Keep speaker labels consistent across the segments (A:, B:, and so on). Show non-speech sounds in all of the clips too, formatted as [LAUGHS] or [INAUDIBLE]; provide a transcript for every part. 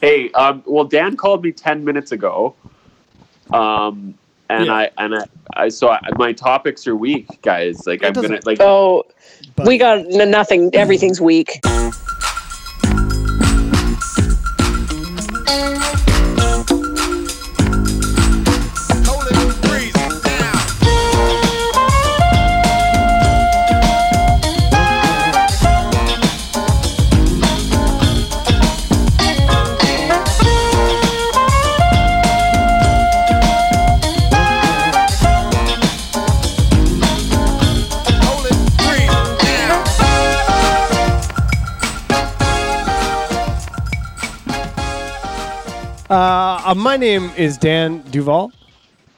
A: Hey, um, well, Dan called me ten minutes ago, um, and
B: Yeah.
A: I and I, I so I, my topics are weak, guys. Like I'm gonna like.
C: Oh,
B: But-
C: we got nothing. Everything's weak.
B: Uh, my name is Dan Duval,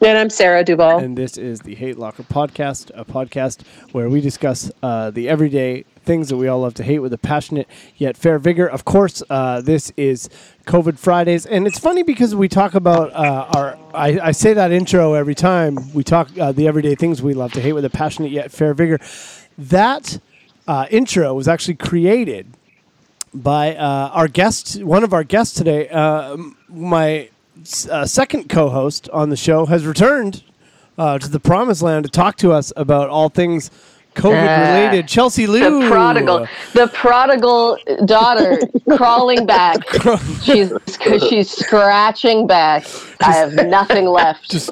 C: And I'm Sarah Duval.
B: and this is the Hate Locker Podcast, a podcast where we discuss uh, the everyday things that we all love to hate with a passionate yet fair vigor. Of course, uh, this is COVID Fridays, and it's funny because we talk about uh, our. I, I say that intro every time we talk uh, the everyday things we love to hate with a passionate yet fair vigor. That uh, intro was actually created by uh, our guest, one of our guests today. Uh, my uh, second co-host on the show has returned uh, to the promised land to talk to us about all things COVID-related. Chelsea Lou,
C: the prodigal, the prodigal daughter [LAUGHS] crawling back. She's she's scratching back. I have nothing [LAUGHS] left.
B: Just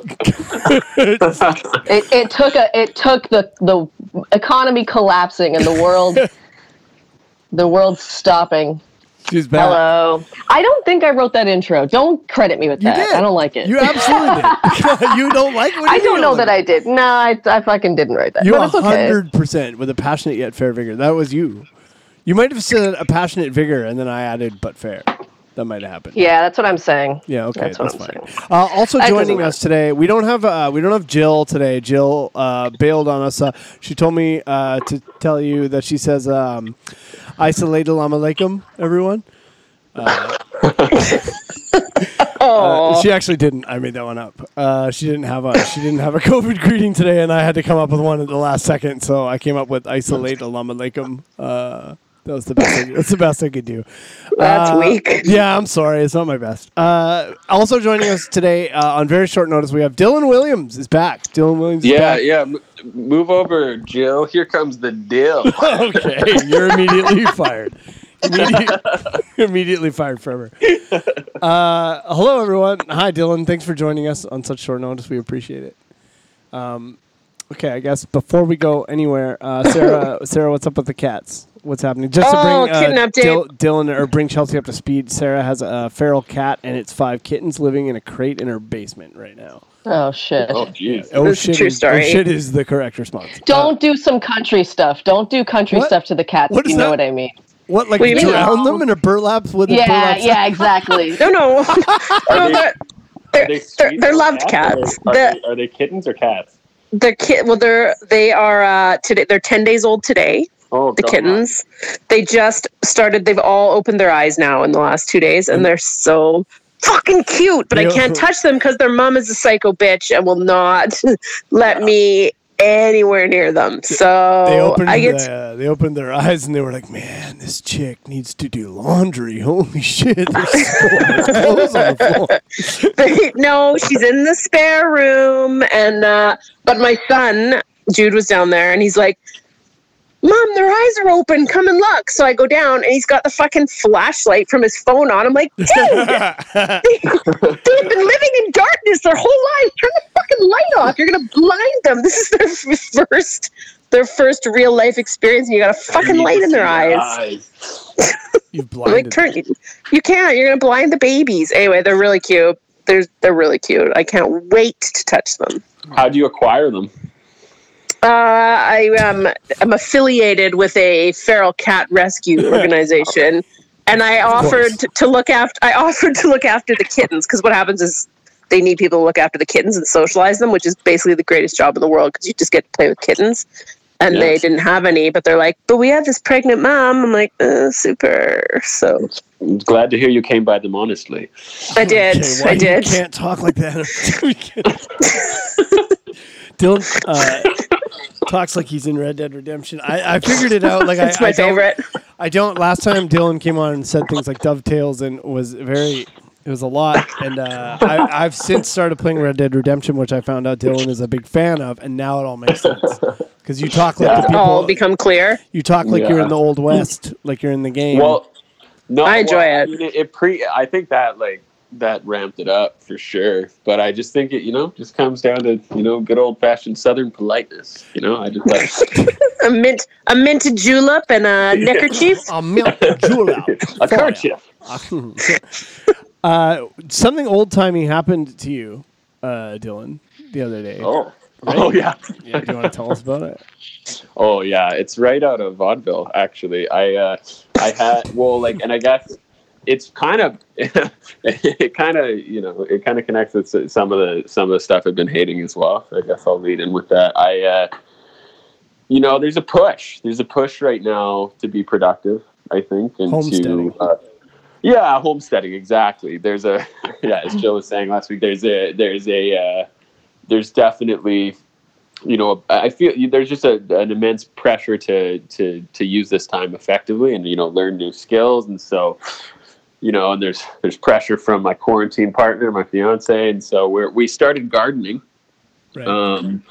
C: It, it took a it took the the economy collapsing and the world [LAUGHS] the world stopping.
B: She's back.
C: Hello. I don't think I wrote that intro. Don't credit me with
B: You
C: that.
B: did.
C: I don't like it.
B: You absolutely did. [LAUGHS] [LAUGHS] you don't like what
C: I don't know that I did. No, I, I fucking didn't write that.
B: You
C: but it's
B: hundred percent with a passionate yet fair vigor. That was you. You might have said a passionate vigor, and then I added but fair. That might have happened.
C: Yeah, that's what I'm saying.
B: Yeah, okay,
C: That's
B: that's,
C: what I'm
B: fine. Uh, also joining us today, we don't have uh, we don't have Jill today. Jill uh, bailed on us. Uh, she told me uh, to tell you that she says um, "Isolate alam alaikum, everyone."
C: Oh,
B: Uh, [LAUGHS] she actually didn't. I made that one up. Uh, she didn't have a she didn't have a [LAUGHS] COVID greeting today, and I had to come up with one at the last second. So I came up with "Isolate alam alaikum." Uh, that was the best. I, that's the best I could do.
C: that's
B: Uh,
C: weak.
B: Yeah, I'm sorry. It's not my best. Uh, also joining us today uh, on very short notice, we have Dylan Williams is back. Dylan Williams is
A: Yeah,
B: back.
A: yeah. Move over, Jill. Here comes the deal. [LAUGHS]
B: okay, you're immediately fired. Immediate, [LAUGHS] immediately fired forever. Uh, hello, everyone. Hi, Dylan. Thanks for joining us on such short notice. We appreciate it. Um, okay, I guess before we go anywhere, uh, Sarah, [LAUGHS] Sarah, what's up with the cats? What's happening? Just to
C: Oh,
B: bring uh. Dil- Dylan or bring Chelsea up to speed. Sarah has a feral cat and its five kittens living in a crate in her basement right now.
C: Oh shit.
A: oh, jeez.
B: Oh
C: That's a
B: shit!
C: true
B: is,
C: story.
B: Oh shit is the correct response.
C: Don't
B: Uh,
C: do some country stuff. Don't do country
B: What?
C: stuff to the cats.
B: What
C: if
B: is
C: you know what I mean.
B: what like
C: What do you mean?
B: them in a burlap with a
C: Yeah,
B: burlap?
C: yeah, yeah, exactly. [LAUGHS]
D: No, no, [LAUGHS] no.
A: they-
D: They're
A: Are
D: they're,
A: they,
D: they're, they're
A: or
D: loved
A: Or
D: cats.
A: Are,
D: The
A: they, are they kittens or cats?
D: the kid. Well, they're they are uh, today. They're ten days old today.
A: Oh,
D: The
A: God.
D: kittens. They just started. They've all opened their eyes now in the last two days, and they're so fucking cute. But I can't touch them because their mom is a psycho bitch and will not [LAUGHS] let me anywhere near them. So
B: They opened
D: I get
B: the, they opened their eyes and they were like, "Man, this chick needs to do laundry. Holy shit! So [LAUGHS] much clothes on the floor." [LAUGHS]
D: no, she's in the spare room. And uh, but my son Jude was down there, and he's like, "Mom, their eyes are open. Come and look." So I go down, and he's got the fucking flashlight from his phone on. I'm like, "Dude, [LAUGHS] they've been living in darkness their whole life. Turn the fucking light off. You're gonna blind them. This is their f- [LAUGHS] first." Their first real life experience, and you got a fucking light in their
A: see
D: eyes. [LAUGHS]
B: You've
D: I'm
B: blinded.
D: like turn you can't you're gonna blind the babies anyway they're really cute they're they're really cute i can't wait to touch them
A: How do you acquire them?
D: Uh i um am affiliated with a feral cat rescue [LAUGHS] organization and i offered
B: course.
D: to look after i offered to look after the kittens because what happens is they need people to look after the kittens and socialize them which is basically the greatest job in the world because you just get to play with kittens and
A: Yeah.
D: they didn't have any but they're like but we have this pregnant mom i'm like uh, super so
A: I'm glad to hear you came by them honestly.
D: I did.
B: Okay, why
D: I
B: you
D: did.
B: can't talk like that. [LAUGHS] Dylan, [LAUGHS] uh, talks like he's in Red Dead Redemption. I, I figured it out. Like [LAUGHS]
D: It's
B: I,
D: my
B: I don't-
D: favorite.
B: I don't. Last time Dylan came on and said things like dovetails and was very. It was a lot, and uh, I, I've since started playing Red Dead Redemption, which I found out Dylan is a big fan of, and now it all makes sense because you talk like the people.
D: All become clear.
B: you talk like you're in the old west, like you're in the game.
A: Well, no,
D: I enjoy
A: well,
D: it.
A: mean, it, it pre. I think that like that ramped it up for sure. But I just think it, you know, just comes down to you know good old fashioned Southern politeness. You know, I just like [LAUGHS]
D: A mint, a minted julep, and a [LAUGHS] neckerchief.
B: a milk julep. [LAUGHS]
A: a kerchief.
B: Uh, something old timey happened to you, uh, Dylan, the other day.
A: Oh, oh yeah.
B: Yeah, do you want to tell us about it?
A: Oh yeah, it's right out of vaudeville. Actually, I uh, I had well, like, and I guess it's kind of [LAUGHS] it kind of you know it kind of connects with some of the some of the stuff I've been hating as well. So I guess I'll lead in with that. I uh, you know, there's a push. There's a push right now to be productive. I think and
B: Homesteading.
A: to uh, yeah, homesteading exactly. There's a [LAUGHS] yeah, as Joe was saying last week. There's a there's a uh, there's definitely you know I feel there's just a, an immense pressure to to to use this time effectively and you know learn new skills and so you know and there's there's pressure from my quarantine partner my fiance and so we're we started gardening
B: Right.
A: um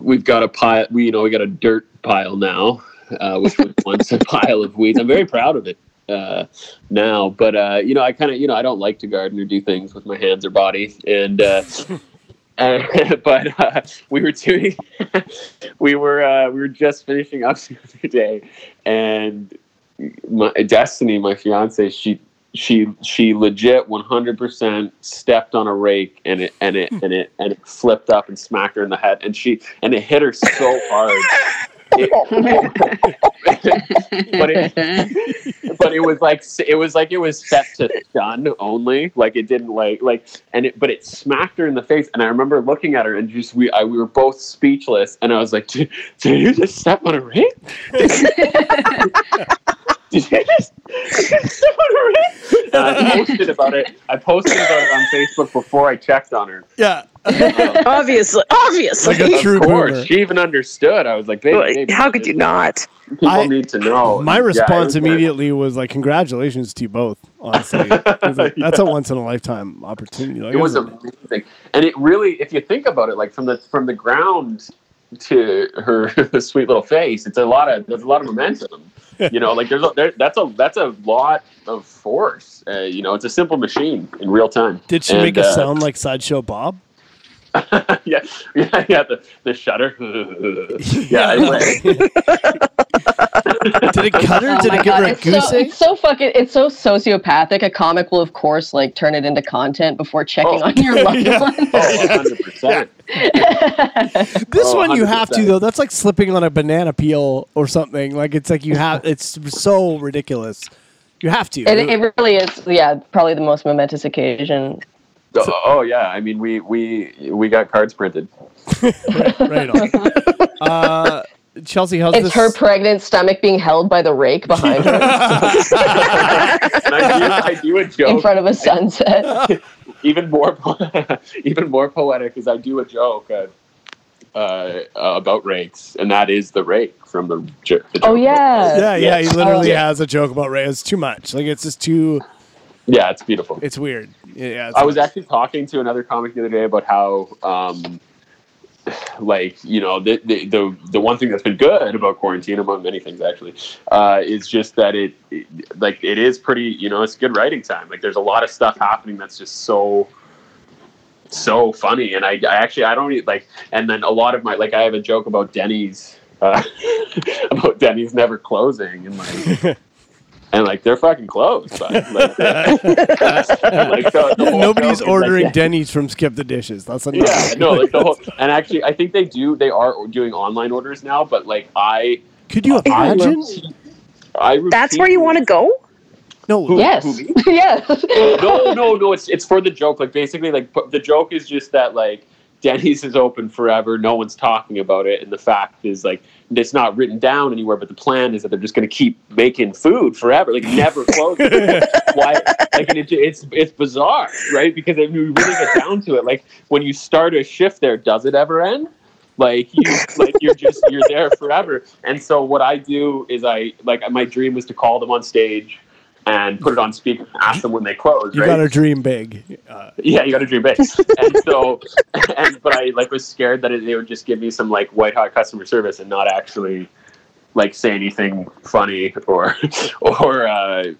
A: we've got a pile we you know we got a dirt pile now uh, which was once a pile of weeds i'm very proud of it uh, now but uh, you know i kind of you know i don't like to garden or do things with my hands or body and uh, [LAUGHS] uh, [LAUGHS] but uh, we were doing [LAUGHS] we were uh, we were just finishing up the other day and my destiny my fiance she she she legit 100% stepped on a rake and it and it and it and it flipped up and smacked her in the head. And she and it hit her so [LAUGHS] hard but it but it was like it was like it was set to stun only. Like it didn't like like and it but it smacked her in the face. And i remember looking at her and just we I, we were both speechless. And i was like did, did you just step on a ring [LAUGHS] did you just, did you step on a ring and i posted about it i posted about it on facebook before i checked on her
B: yeah.
D: Uh, obviously, obviously.
B: Like a true
A: of course
B: boomer.
A: she even understood i was like baby,
D: Like,
A: baby,
D: How could you not?
A: people
B: I-
A: need to know
B: My
A: Yeah, it
B: response
A: was very-
B: immediately was like, "Congratulations to you both." Honestly, [LAUGHS] like, that's a once in a lifetime opportunity. Like,
A: it was amazing and it really if you think about it like from the from the ground to her [LAUGHS] sweet little face it's a lot of there's a lot of momentum [LAUGHS] you know like there's a there, that's a that's a lot of force uh, you know it's a simple machine in real time
B: Did she
A: And,
B: make a
A: uh,
B: sound like sideshow Bob? [LAUGHS]
A: yeah yeah yeah the, the shutter [LAUGHS] [LAUGHS] yeah it went-
B: Did it cut her?
C: Oh
B: Did
C: my
B: it give
C: God,
B: her a
C: it's so,
B: egg?
C: it's so fucking it's so sociopathic. A comic will of course like turn it into content before checking
A: Oh.
C: on your loved
B: Yeah.
C: Oh, one.
A: oh 100%
B: This one you oh, have to though. That's like slipping on a banana peel or something. Like it's like you have. It's so ridiculous. You have to.
C: It, it really is, yeah, probably the most momentous occasion.
A: Oh, oh yeah i mean we we we got cards printed
B: right on. [LAUGHS] Uh, Chelsea, how's
C: It's
B: this?
C: her pregnant stomach being held by the rake behind her [LAUGHS]
A: I do, I do a joke
C: in front of a sunset. [LAUGHS]
A: even more even more poetic is I do a joke uh, uh, about rakes, and that is the rake from the. jo- the
C: Oh yeah.
B: yeah, yeah. He literally
C: Oh.
B: has a joke about rakes. It's too much. Like it's just too.
A: Yeah, it's beautiful.
B: It's weird. Yeah. It's
A: I was actually talking to another comic the other day about how, um, like you know, the, the the the one thing that's been good about quarantine, among many things actually, uh, is just that it, it like it is pretty. You know, it's good writing time. Like there's a lot of stuff happening that's just so so funny, and I, I actually I don't like. And then a lot of my like I have a joke about Denny's. Uh, [LAUGHS] about Denny's never closing and like [LAUGHS] and like they're fucking closed but like, [LAUGHS] [LAUGHS] like, the- the
B: Nobody's
A: joke like,
B: ordering Denny's from Skip the Dishes. That's a
A: yeah, no, like the whole, and actually, I think they do. They are doing online orders now, but like I,
B: Could you
A: I,
B: imagine?
A: I
D: That's where you want to go?
B: No.
A: Who-
C: Yes.
A: who,
C: yes. [LAUGHS]
A: no, no, no. It's it's for the joke. Like basically, like p- the joke is just that like Denny's is open forever. No one's talking about it, and the fact is like it's not written down anywhere. But the plan is that they're just going to keep making food forever, like never [LAUGHS] closing. Why? Like it, it's it's bizarre, right? Because if you really get down to it, like when you start a shift there, does it ever end? Like you, like you're just you're there forever. And so what I do is I like my dream was to call them on stage and put it on speaker and ask them when they close.
B: You
A: right?
B: got to dream big. Uh, [LAUGHS]
A: Yeah, you got to dream big. and so, [LAUGHS] and but I like was scared that it, they would just give me some like white hot customer service and not actually like say anything funny or [LAUGHS] or uh,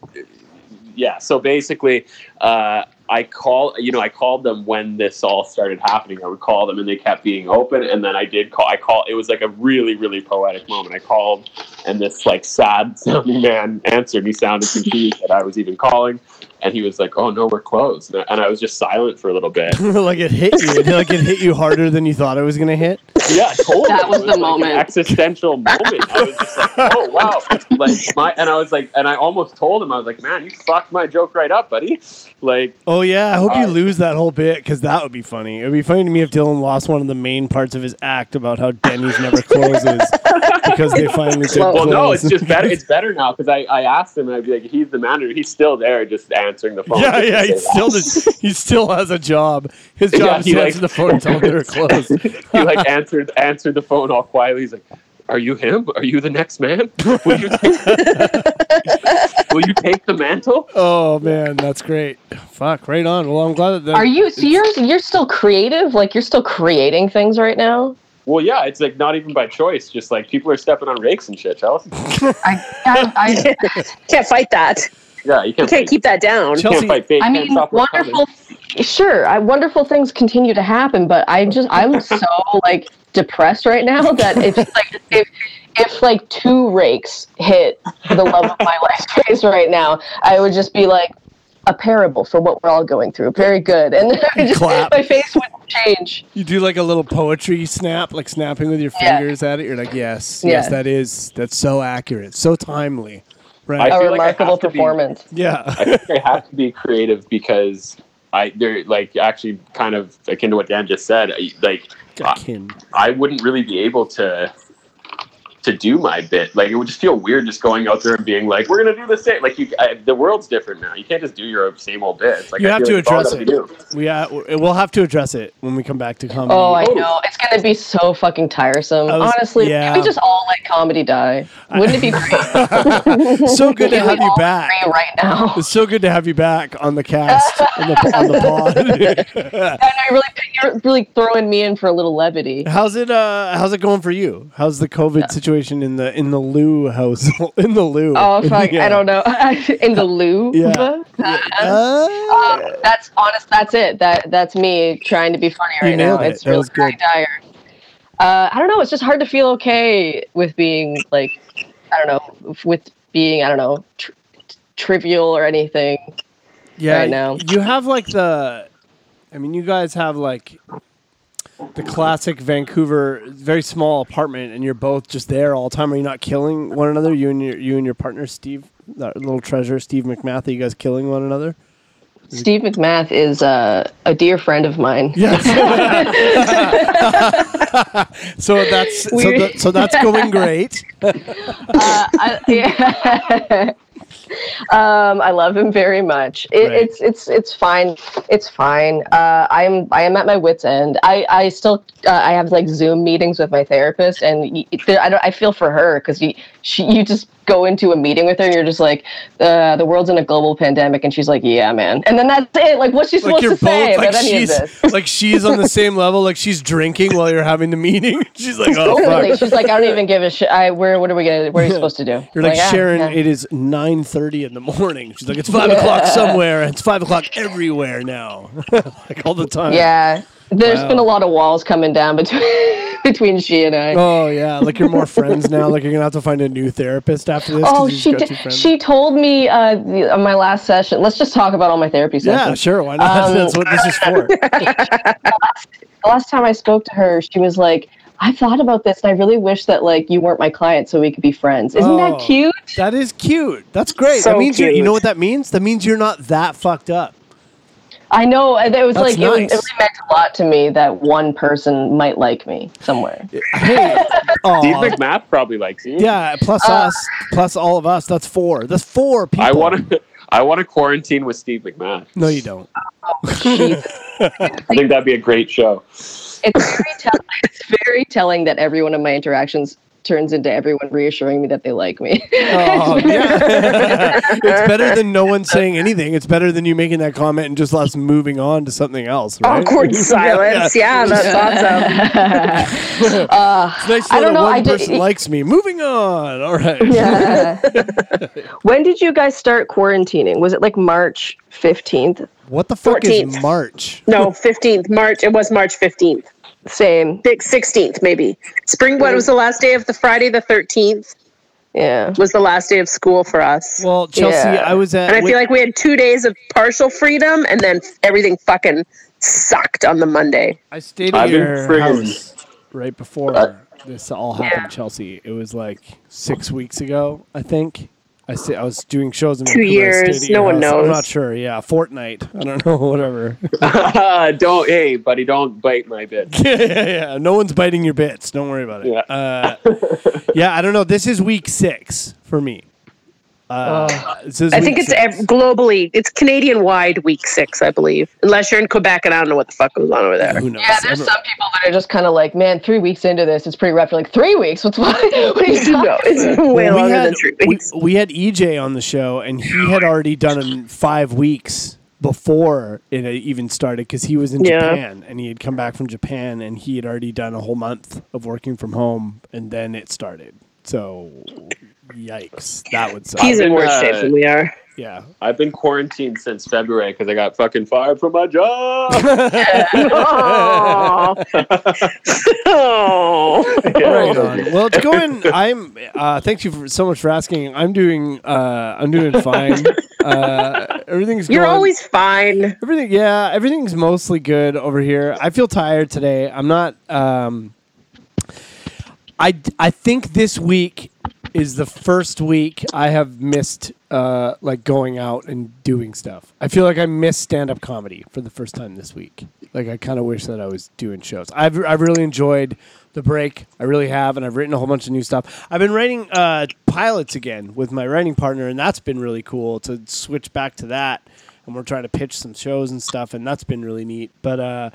A: yeah. So basically, uh, I call you know I called them when this all started happening. I would call them and they kept being open. And then I did call. I call. It was like a really really poetic moment. I called and this like sad [LAUGHS] sounding man answered. He sounded confused that I was even calling. And he was like, "Oh no, we're closed." And I was just silent for a a little bit. [LAUGHS]
B: like it hit you. [LAUGHS] like it hit you harder than you thought it was gonna hit.
A: Yeah, totally.
C: That was
A: It
C: the
A: like
C: moment.
A: An existential moment. I was just like, oh wow. Like my and I was like and I almost told him, I was like, man, you fucked my joke right up, buddy. Like
B: Oh yeah, I hope you
A: Uh,
B: lose that whole bit because that would be funny. It would be funny to me if Dylan lost one of the main parts of his act about how Denny's never closes [LAUGHS] because they finally did
A: well, no, it's just better. It's [LAUGHS] better now because I, I asked him, and I'd be like, he's the manager. He's still there, just answering the phone.
B: yeah, yeah. He still does, he still has a job. His job
A: Yeah,
B: is
A: he,
B: to
A: like-
B: answer the phone and tell them they're [LAUGHS] closed.
A: he like answered answered the phone all quietly. He's like, "Are you him? Are you the next man? Will you take, [LAUGHS] will you take the mantle?"
B: Oh man, that's great. Fuck, right on. Well, I'm glad that. that
C: Are you? So you're you're still creative? Like you're still creating things right now?
A: Well, yeah, it's like not even by choice. Just like people are stepping on rakes and shit. Chelsea. [LAUGHS]
C: I, I, [LAUGHS] I,
D: Can't fight that.
A: Yeah, you
D: You
A: can't.
D: can't
A: fight-
D: keep that down.
A: you
B: Chelsea-
A: can't fight fate.
C: I
A: can't
C: mean,
A: stop
C: wonderful. Sure, I, wonderful things continue to happen, but I just I'm so like depressed right now [LAUGHS] that if like if if like two rakes hit the love of my life [LAUGHS] face right now, I would just be like a parable for what we're all going through. Very good, and [LAUGHS] then I just,
B: Clap.
C: my face would change.
B: You do like a little poetry snap, like snapping with your
C: Yeah.
B: fingers at it. You're like, yes, yes,
C: Yeah.
B: that is that's so accurate, so timely, right?
A: I
C: A
A: feel like I
C: remarkable
A: be-
C: performance.
B: yeah.
A: I think I have to be creative because I they're like actually kind of akin to what Dan just said. I- I, I wouldn't really be able to to do my bit. Like it would just feel weird just going out there and being like, "We're gonna do the same." Like you, I, the world's different now. You can't just do your same old bits. Like
B: You
A: I
B: have to
A: like
B: address it.
A: we do.
B: We uh, we'll have to address it when we come back to comedy.
C: Oh, I know. It's gonna be so fucking tiresome.
B: Was-
C: Honestly,
B: yeah.
C: can we just all let comedy die? Wouldn't it be great? [LAUGHS]
B: so good [LAUGHS] to have you back.
C: right now. [LAUGHS]
B: It's so good to have you back on the cast on the on the pod.
C: I you're really you're really throwing me in for a little levity.
B: how's it uh how's it going for you? How's the COVID situation in the in the Lou house [LAUGHS] in the Lou?
C: Oh fuck!
B: Yeah.
C: I don't know. [LAUGHS] in the loo. [LAUGHS]
B: Yeah. Uh,
C: Um, that's honest. That's it. That that's me trying to be funny
B: You
C: right now.
B: it.
C: It's
B: That
C: really
B: was good.
C: dire. Uh, I don't know. It's just hard to feel okay with being like, I don't know, with being I don't know, tr- trivial or anything.
B: yeah,
C: right now.
B: you have like the. I mean, you guys have like the classic Vancouver, very small apartment, and you're both just there all the time. Are you not killing one another? You and your you and your partner, Steve, that little treasure, Steve McMath. Are you guys killing one another?
C: Steve McMath is uh, a dear friend of mine.
B: Yes. [LAUGHS] [LAUGHS] so that's so, that, so that's going great. [LAUGHS]
C: Uh, I, yeah. [LAUGHS] um, I love him very much. It,
B: Right.
C: It's it's it's fine. It's fine. Uh, I'm I am at my wits end. I I still uh, I have like Zoom meetings with my therapist, and I don't, I feel for her because you she you just go into a meeting with her and you're just like uh, the world's in a global pandemic, and she's like, yeah, man, and then that's it. Like what's she
B: Like
C: supposed
B: you're
C: to say
B: both like
C: about any of
B: she's [LAUGHS] like she's on the same level. Like she's drinking while you're having the meeting. [LAUGHS] She's like, oh
C: Totally. She's like, I don't even give a shit. I where what are we gonna? What are you supposed to do?
B: You're like,
C: ah,
B: Sharon.
C: yeah.
B: It is nine thirty in the morning. She's like, it's five o'clock somewhere. and It's five o'clock everywhere now. [LAUGHS] like all the time.
C: Yeah, there's
B: Wow.
C: been a lot of walls coming down between [LAUGHS] between she and I.
B: Oh yeah. Like you're more friends now. Like you're gonna have to find a new therapist after this.
C: Oh, she did, she told me uh, the, on my last session. Let's just talk about all my therapy sessions.
B: Yeah, sure. Why not?
C: Um, [LAUGHS]
B: That's what this is for.
C: The last time I spoke to her, she was like, "I thought about this, and I really wish that like you weren't my client, so we could be friends." Isn't
B: Oh.
C: that cute?
B: That is cute. That's great.
D: So
B: that means you're, you know what that means? That means you're not that fucked up.
C: I know. and It was
B: That's
C: like it, was, it really meant a lot to me that one person might like me somewhere. [LAUGHS]
B: Hey, aw.
A: Steve McMath probably likes you.
B: yeah. Plus
C: Uh,
B: us, plus all of us. That's four. That's four people.
A: I want to. I want to quarantine with Steve McMath.
B: No, you don't.
C: Jesus. [LAUGHS]
A: I think that'd be a great show.
C: It's very, [LAUGHS] it's very telling that every one of my interactions turns into everyone reassuring me that they like me. [LAUGHS]
B: Oh, yeah. [LAUGHS] it's better than no one saying anything. It's better than you making that comment and just us moving on to something else, right?
D: Awkward [LAUGHS] silence. Yeah, that's awesome.
C: uh,
B: It's nice to
C: I
B: know
C: don't
B: that
C: know,
B: one
C: I did-
B: person likes me. Moving on. All right.
C: yeah. when did you guys start quarantining? Was it like March 15th?
B: What the fuck is
D: 14th.
B: March?
D: No, 15th, March. It was March 15th.
C: Same.
D: 16th, maybe. Spring, what was the last day of the Friday, the 13th,
C: Yeah.
D: was the last day of school for us.
B: Well, Chelsea,
C: Yeah.
B: I was at.
D: and I feel like we had two days of partial freedom, and then everything fucking sucked on the Monday.
B: I stayed
A: I've
B: at your house right before
A: Uh,
B: this all happened, Chelsea. It was like six weeks ago, I think. I sta- I was doing shows in
D: Two
B: Vancouver.
D: Years, no one
B: knows. I'm not sure. Yeah, fortnight. I don't know. [LAUGHS] Whatever. [LAUGHS]
A: don't, hey, buddy, don't bite my [LAUGHS] bit.
B: yeah, yeah, yeah. No one's biting your bits. Don't worry about it.
A: Yeah.
B: Uh, yeah, I don't know. This is week six for me. Uh, this is
D: I think it's ev- globally, it's Canadian wide week six, I believe. Unless you're in Quebec, and I don't know what the fuck goes on over there.
B: Who knows?
C: Yeah, there's some people that are just kind of like, man, three weeks into this, it's pretty rough. You're like, three weeks? What's what? [LAUGHS] what are you
D: no,
C: talking
D: it's way
B: Well, we
D: longer
B: had,
D: than three weeks.
B: we had EJ on the show, and he had already done five weeks before it even started because he was in
D: Yeah.
B: Japan and he had come back from Japan and he had already done a whole month of working from home, and then it started. So, yikes, that would suck.
D: He's in worse
A: uh,
D: shape than we are.
B: yeah.
A: I've been quarantined since February because I got fucking fired from my job.
D: Oh. [LAUGHS] oh. [LAUGHS]
B: Right on. Well, it's going. I'm. Uh, thank you for, so much for asking. I'm doing. Uh, I'm doing fine. Uh, everything's.
D: You're
B: going,
D: always fine.
B: Everything. Yeah, everything's mostly good over here. I feel tired today. I'm not. Um, I I think this week is the first week I have missed uh, like going out and doing stuff. I feel like I missed stand up comedy for the first time this week. Like I kind of wish that I was doing shows. I've I've really enjoyed the break. I really have, and I've written a whole bunch of new stuff. I've been writing uh, pilots again with my writing partner, and that's been really cool to switch back to that. And we're trying to pitch some shows and stuff, and that's been really neat. But uh,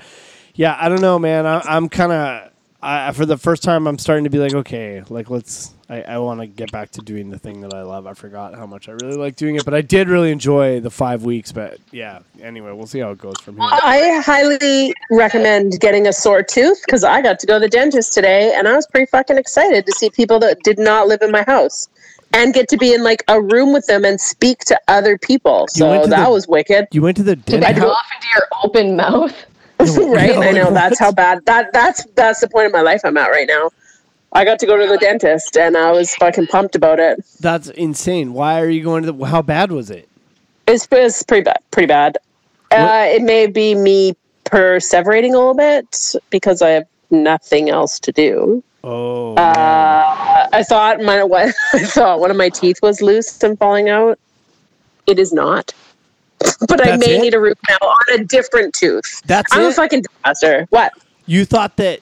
B: yeah, I don't know, man. I, I'm kind of for the first time, I'm starting to be like, okay, like let's. I, I want to get back to doing the thing that I love. I forgot how much I really like doing it, but I did really enjoy the five weeks. But yeah, anyway, we'll see how it goes from here.
D: I highly recommend getting a sore tooth because I got to go to the dentist today and I was pretty fucking excited to see people that did not live in my house and get to be in like a room with them and speak to other people. So that
B: the-
D: was wicked.
B: You went to the
C: Did
B: dentist.
C: I go off into your open mouth? [LAUGHS]
D: right?
B: Yeah,
D: I know
B: like,
D: that's how bad that that's that's the point of my life I'm at right now. I got to go to the dentist and I was fucking pumped about it.
B: That's insane. Why are you going to the? How bad was it?
D: It's, it's pretty bad. Pretty bad. Uh, it may be me perseverating a little bit because I have nothing else to do.
B: Oh.
D: Uh, I thought my what [LAUGHS] I thought one of my teeth was loose and falling out. It is not. But I may
B: it?
D: need a root canal on a different tooth.
B: that's
D: I'm a fucking disaster. What?
B: you thought that.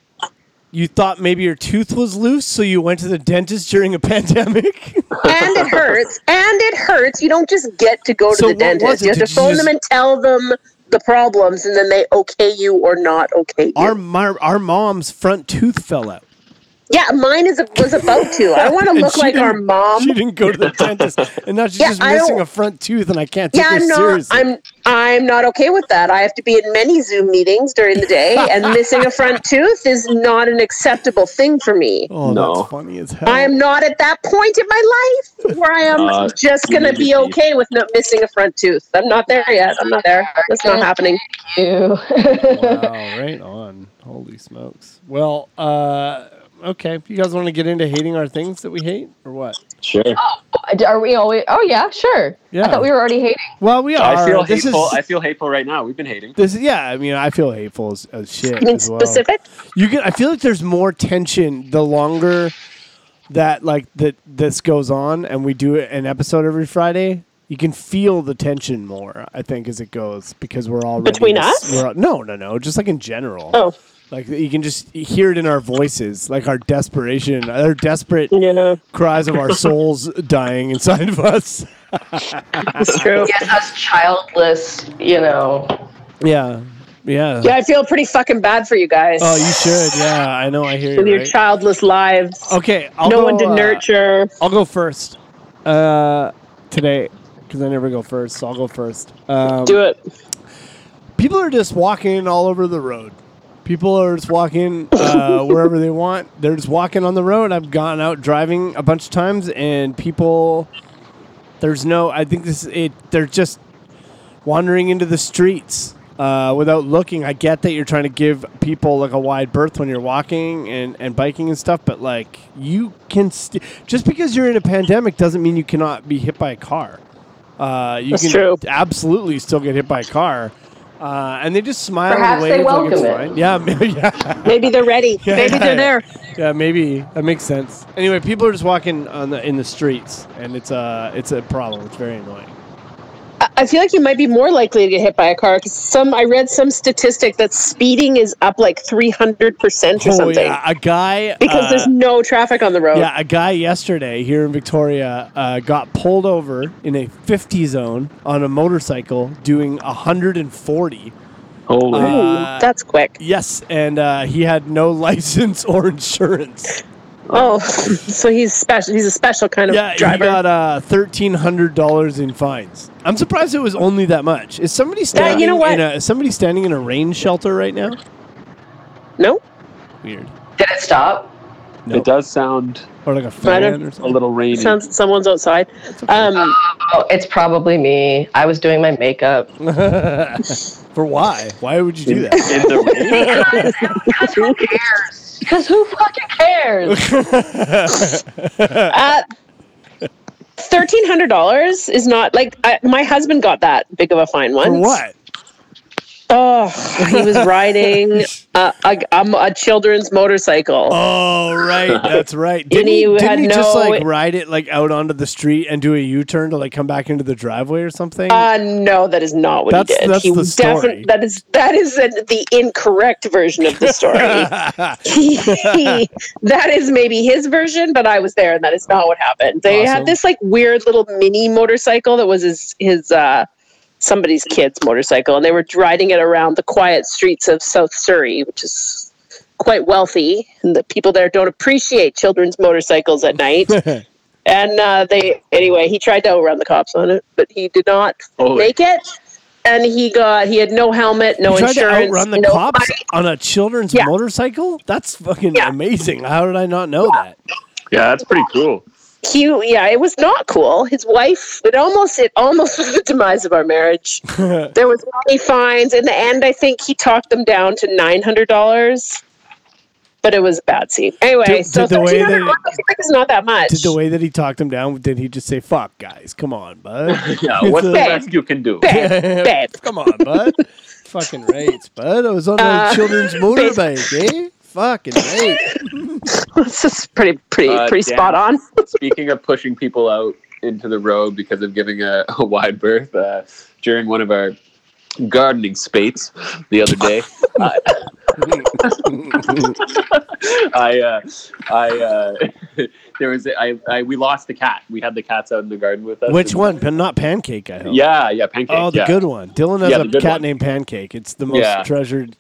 B: You thought maybe your tooth was loose, so you went to the dentist during a [LAUGHS] pandemic.
D: and it hurts. And it hurts. You don't just get to go to
B: So
D: the dentist. You have
B: Did
D: to phone
B: just-
D: them and tell them the problems, and then they okay you or not okay you.
B: our mar- our mom's front tooth fell out.
D: Yeah, mine is was about to. I want to [LAUGHS] look like our mom.
B: She didn't go to the dentist, and now she's
D: Yeah,
B: just missing a front tooth, and I can't take
D: yeah,
B: her
D: I'm not.
B: seriously.
D: I'm I'm not okay with that. I have to be in many Zoom meetings during the day, and [LAUGHS] missing a front tooth is not an acceptable thing for me.
B: oh,
A: No.
B: that's funny as hell.
D: I am not at that point in my life where I am [LAUGHS]
A: Uh,
D: just gonna be okay with not missing a front tooth. I'm not there yet. I'm not there. That's not happening.
C: You.
B: wow, right on. Holy smokes. Well, uh, okay. You guys want to get into hating our things that we hate, or what?
A: Sure.
C: Oh, are we always? Oh yeah, sure.
B: Yeah.
C: I thought we were already hating.
B: Well, we are.
A: I feel
B: this
A: hateful.
B: is
A: I feel hateful right now. We've been hating.
B: this. Is, yeah, I mean, I feel hateful as, as shit.
D: I mean,
B: as well.
D: specific.
B: You get. I feel like there's more tension the longer that like that this goes on, and we do an episode every Friday. You can feel the tension more, I think, as it goes because we're all
D: Between us?
B: We're, all- no, no, no. Just like in general.
D: Oh,
B: Like you can just hear it in our voices, like our desperation, our desperate
D: yeah,
B: cries of our [LAUGHS] souls dying inside of us.
D: it's true. [LAUGHS]
C: Yes, us childless. You know.
B: Yeah. Yeah.
D: Yeah, I feel pretty fucking bad for you guys.
B: Oh, you should. Yeah, I know. I hear you.
D: With
B: you.
D: your
B: right?
D: childless lives.
B: Okay, I'll
D: no
B: go,
D: one to
B: uh,
D: nurture.
B: I'll go first uh, today because I never go first. So I'll go first. Um,
D: Do it.
B: people are just walking all over the road. People are just walking uh, [LAUGHS] wherever they want. They're just walking on the road. I've gone out driving a bunch of times, and people, there's no. I think this it. They're just wandering into the streets uh, without looking. I get that you're trying to give people like a wide berth when you're walking and, and biking and stuff, but like you can st- just because you're in a pandemic doesn't mean you cannot be hit by a car. Uh, you
D: That's
B: can
D: true.
B: absolutely still get hit by a car. Uh, and they just smile
C: Perhaps
B: and
C: they
B: wave like it's
C: it.
B: fine. Yeah, [LAUGHS] maybe, yeah,
D: Maybe they're ready. [LAUGHS]
B: Yeah,
D: Maybe
B: yeah,
D: they're there.
B: yeah, maybe that makes sense. Anyway, people are just walking on the in the streets, and it's a it's a problem. It's very annoying.
D: I- I feel like you might be more likely to get hit by a car because some I read some statistic that speeding is up like three hundred percent or
B: Oh
D: something
B: yeah, a guy
D: because
B: uh,
D: there's no traffic on the road.
B: Yeah, a guy yesterday here in Victoria uh, got pulled over in a 50 zone on a motorcycle doing 140.
A: Holy.
B: Uh,
D: that's quick.
B: Yes, and uh, he had no [LAUGHS] license or insurance.
D: Oh, [LAUGHS] so he's special. He's a special kind of
B: Yeah,
D: driver.
B: he got uh, $1,300 in fines. I'm surprised it was only that much. Is somebody standing
D: you know what?
B: in a is somebody standing in a rain shelter right now?
D: no,
B: Weird.
C: Did it stop?
B: No.
A: It does sound
B: Or like a fan
D: don't-
B: or
A: a little rainy.
D: sounds someone's outside. Um,
C: Oh, it's probably me. I was doing my makeup. [LAUGHS]
B: For why? Why would you do that?
A: in the rain. [LAUGHS]
C: Because who cares? Because who fucking cares? [LAUGHS]
D: uh, Thirteen hundred dollars is not like I, my husband got that big of a fine once.
B: For what?
D: Oh, he was riding [LAUGHS] a, a, a children's motorcycle.
B: Oh right, that's right. Didn't
D: he
B: he, didn't he just
D: no-
B: like ride it like out onto the street and do a U turn to like come back into the driveway or something?
D: Uh, no, that is not what
B: That's-
D: he did.
B: that's
D: he
B: the story.
D: definitely that is that is an, the incorrect version of the story. [LAUGHS] He- that is maybe his version, but I was there, and that is not what happened. They
B: Awesome.
D: had this like weird little mini motorcycle that was his his uh, somebody's kid's motorcycle, and they were riding it around the quiet streets of South Surrey, which is quite wealthy, and the people there don't appreciate children's motorcycles at night. [LAUGHS] and uh, they anyway, he tried to outrun the cops on it, but he did not
A: Holy.
D: make it. And he got he had no helmet, no
B: you tried to
D: insurance,
B: outrun the
D: no
B: cops
D: money.
B: on a children's
D: Yeah.
B: motorcycle? That's fucking
D: Yeah.
B: amazing. How did I not know that?
A: Yeah, that's pretty cool.
D: He yeah it was not cool his wife it almost it almost [LAUGHS] was the demise of our marriage [LAUGHS] there was money fines in the end i think he talked them down to $900 but it was a bad scene anyway
B: Did-
D: so
B: did the way
D: $1,300
B: that-
D: like it's not that much
B: Did the way that he talked him down, did he just say, fuck, guys, come on, bud? [LAUGHS]
A: Yeah,
B: It's
A: what's the best you can do?
D: babe, babe.
B: Come on, bud. Fucking rates, bud. I was on a
D: Uh,
B: children's motorbike, eh? Fucking right. [LAUGHS]
D: this is pretty pretty
A: Uh,
D: pretty
A: Dan.
D: spot on [LAUGHS]
A: Speaking of pushing people out into the road because of giving a, [LAUGHS] a wide berth, uh, during one of our gardening spates the other day, I, I, uh, I, uh, there was, I, I, we lost the cat. We had the cats out in the garden with us.
B: Which one? Pan- Not Pancake, I hope.
A: Yeah, yeah, pancake.
B: Oh, the
A: yeah.
B: good one. Dylan has
A: Yeah,
B: a cat
A: one.
B: named Pancake. It's the most
A: Yeah.
B: treasured.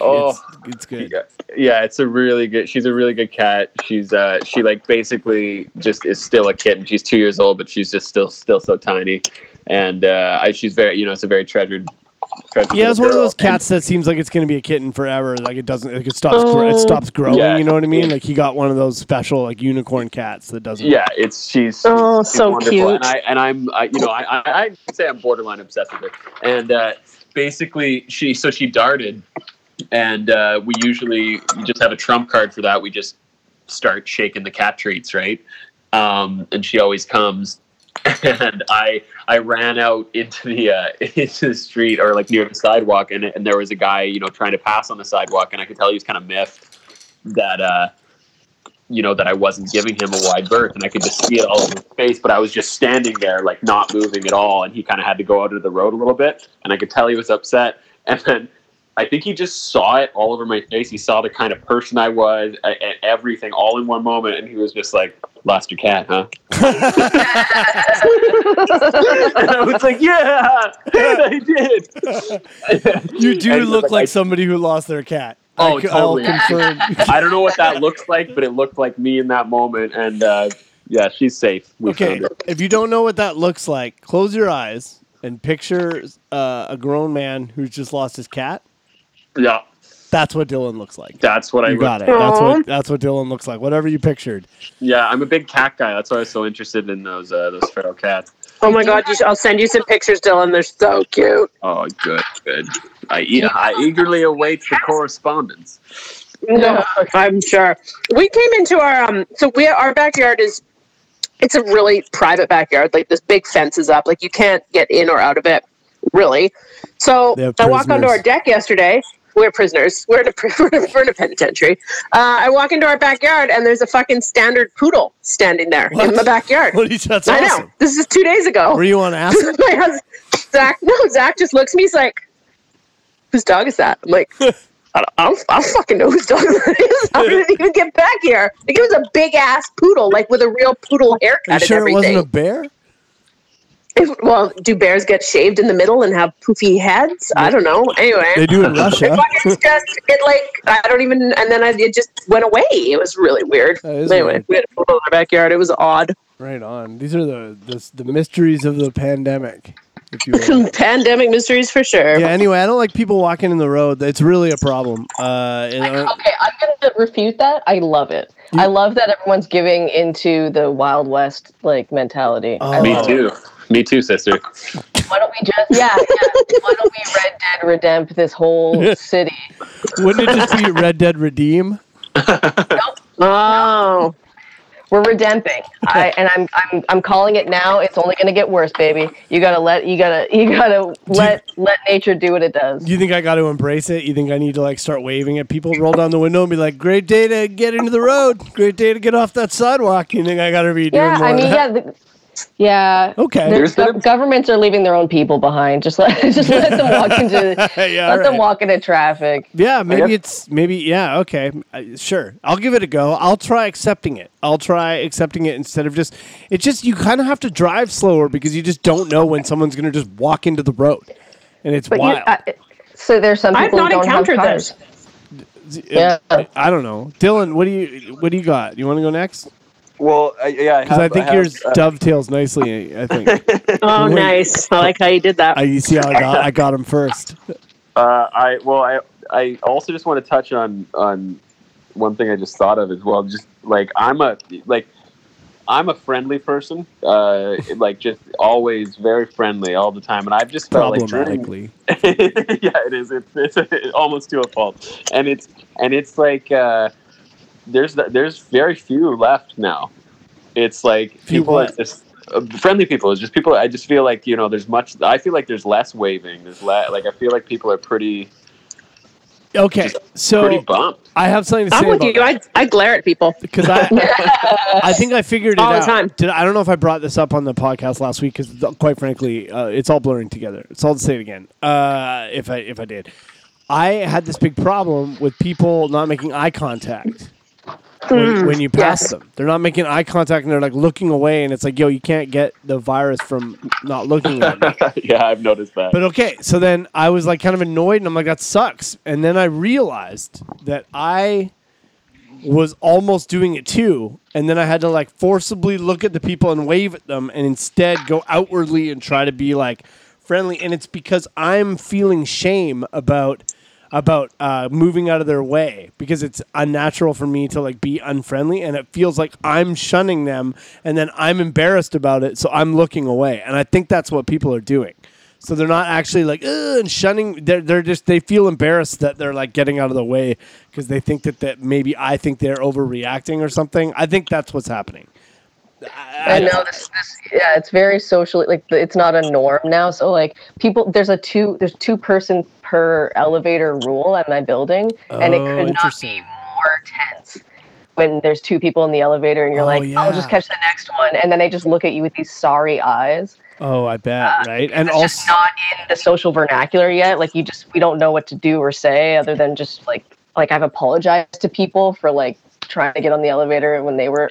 A: Oh,
B: It's, it's good.
A: Yeah, yeah, it's a really good. She's a really good cat. She's uh, she like basically just is still a kitten. She's two years old, but she's just still still so tiny, and uh, I, she's very you know it's a very treasured. treasured
B: Yeah, it's
A: little
B: one of those cats that seems like it's going to be a kitten forever. Like it doesn't, like it stops, gro- it
D: Oh.
B: stops growing.
A: Yeah.
B: You know what I mean? Like he got one of those special like unicorn cats that doesn't.
A: Yeah, it's she's
D: Oh,
A: she's
D: so
A: wonderful.
D: cute.
A: And I and I'm I, you know I, I I'd say I'm borderline obsessed with her. And uh, basically she so she darted, and uh, we usually just have a trump card for that. We just start shaking the cat treats, right? Um, and she always comes. [LAUGHS] And I I ran out into the uh, [LAUGHS] into the street or like near the sidewalk, and and there was a guy you know trying to pass on the sidewalk, and I could tell he was kind of miffed that uh, you know that I wasn't giving him a wide berth, and I could just see it all over his face. But I was just standing there, like not moving at all, and he kind of had to go out of the road a little bit, and I could tell he was upset. And then I think he just saw it all over my face. He saw the kind of person I was and everything all in one moment, and he was just like, "Lost your cat, huh?" and [LAUGHS] [LAUGHS] I was like, "Yeah, I did."
B: You [LAUGHS] do
A: And he was
B: look like
A: I-
B: somebody who lost their cat.
A: Oh,
B: I, c- I'll
A: totally.
B: confirm.
A: I don't know what that looks like, but it looked like me in that moment, and uh, yeah, she's safe. We
B: Okay,
A: found her.
B: if you don't know what that looks like, close your eyes and picture uh, a grown man who's just lost his cat.
A: Yeah,
B: That's what Dylan looks like.
A: that's what I
B: You got it.
A: looked-
B: That's what that's what Dylan looks like. Whatever you pictured.
A: Yeah, I'm a big cat guy. That's why I was so interested in those uh, those feral cats.
D: Oh my god, you should, I'll send you some pictures, Dylan. They're so cute.
A: Oh, good, good. I e- I eagerly await the correspondence.
D: No, I'm sure. We came into our um. So we our backyard is. It's a really private backyard. Like this big fence is up. Like you can't get in or out of it. Really. So I walked onto our deck yesterday. We're prisoners. We're in a, we're in a, we're in a penitentiary. Uh, I walk into our backyard and there's a fucking standard poodle standing there
B: What?
D: in my backyard.
B: What is that's
D: I
B: awesome.
D: know. This is two days ago.
B: Were you on [LAUGHS] acid?
D: my husband, Zach, no, Zach just looks at me. He's like, "Whose dog is that?" I'm like, [LAUGHS] "I don't, I don't, I don't fucking know whose dog that is. How did it even get back here?" Like it was a big ass poodle, like with a real poodle
B: you
D: haircut and
B: sure it wasn't a bear?
D: If- well, do bears get shaved in the middle and have poofy heads? I don't know. Anyway,
B: They do in Russia.
D: fucking just it like I don't even. And then I, it just went away. It was really weird. Anyway,
B: weird.
D: we had a poodle in our backyard. It was odd.
B: Right on. These are the the, the mysteries of the pandemic, if you. [LAUGHS]
D: Pandemic mysteries for sure.
B: yeah. Anyway, I don't like people walking in the road. It's really a problem. Uh, and, uh,
C: Okay, I'm gonna refute that. I love it. I love that everyone's giving into the Wild West like mentality.
B: Oh.
A: Me
C: too. it.
A: Too. Me too, sister.
C: Why don't we just yeah, yeah [LAUGHS] why don't we Red Dead Redempt this whole [LAUGHS] city?
B: wouldn't it just be Red Dead Redeem?
D: Oh.
C: We're redempting. I and I'm I'm I'm calling it now. It's only gonna get worse, baby. You gotta let you gotta you gotta let let nature do what it does.
B: You think I got to embrace it? You think I need to like start waving at people, roll down the window, and be like, "Great day to get into the road. Great day to get off that sidewalk." You think I got to be doing
C: Yeah,
B: more
C: I
B: of
C: mean,
B: that?
C: yeah, the, yeah.
B: Okay.
C: There's
A: There's been
C: governments are leaving their own people behind. Just let [LAUGHS] just let them walk into [LAUGHS]
B: yeah,
C: let them walk into traffic.
B: Yeah, maybe
A: guess-
B: it's maybe yeah. Okay, uh, sure. I'll give it a go. I'll try accepting it. I'll try accepting it instead of just. It's just you kind of have to drive slower because you just don't know when someone's gonna just walk into the road, and it's
C: But you,
B: wild.
C: I, so there's some
D: I've not
C: who don't
D: encountered
C: cars.
D: this.
C: yeah.
B: I don't know, Dylan. What do you what do you got? You want to go next?
A: Well, I, yeah,
B: Because I, think yours dovetails nicely. I think. [LAUGHS]
D: Oh,
B: Wait.
D: nice. I like how you did that.
B: I you see how I got I got him first.
A: Uh, I well, I I also just want to touch on on one thing I just thought of as well. Just like I'm a like I'm a friendly person, uh, like just always very friendly all the time, and I've just felt like during,
B: Problematically. [LAUGHS]
A: yeah, it is. It's, it's almost to a fault, and it's and it's like uh, there's there's very few left now. It's like
B: Few
A: people are just uh, friendly people. It's just people. I just feel like you know, there's much. I feel like there's less waving. There's le- like I feel like people are pretty
B: Okay,
A: pretty
B: so. I have something to say
D: I'm with
B: about
D: you. I, I glare at people.
B: because I [LAUGHS] I think I figured it
D: All the
B: out.
D: time.
B: Did I don't know if I brought this up on the podcast last week because quite frankly, uh, it's all blurring together. So I'll say it again. Uh, if I if I did, I had this big problem with people not making eye contact. When, mm. when you pass
D: yes.
B: them, they're not making eye contact and they're like looking away, and it's like, yo, you can't get the virus from not looking at me. [LAUGHS]
A: yeah, I've noticed that.
B: But okay, so then I was like kind of annoyed and I'm like, that sucks. And then I realized that I was almost doing it too. And then I had to like forcibly look at the people and wave at them and instead go outwardly and try to be like friendly. And it's because I'm feeling shame about about uh, moving out of their way because it's unnatural for me to like be unfriendly and it feels like I'm shunning them and then I'm embarrassed about it so I'm looking away. And I think that's what people are doing. So they're not actually like and shunning. They're, they're just they feel embarrassed that they're like getting out of the way because they think that, that maybe I think they're overreacting or something. I think that's what's happening
C: I know this, this. Yeah, it's very socially like it's not a norm now. So like people, there's a two, there's two person per elevator rule at my building, and it
B: Oh,
C: could not be more tense when there's two people in the elevator and you're
B: Oh,
C: like, I'll just catch the next one, and then they just look at you with these sorry eyes.
B: Oh, I bet, uh, right? And
C: it's
B: also,
C: just not in the social vernacular yet. Like you just we don't know what to do or say other than just like like I've apologized to people for like trying to get on the elevator when they were.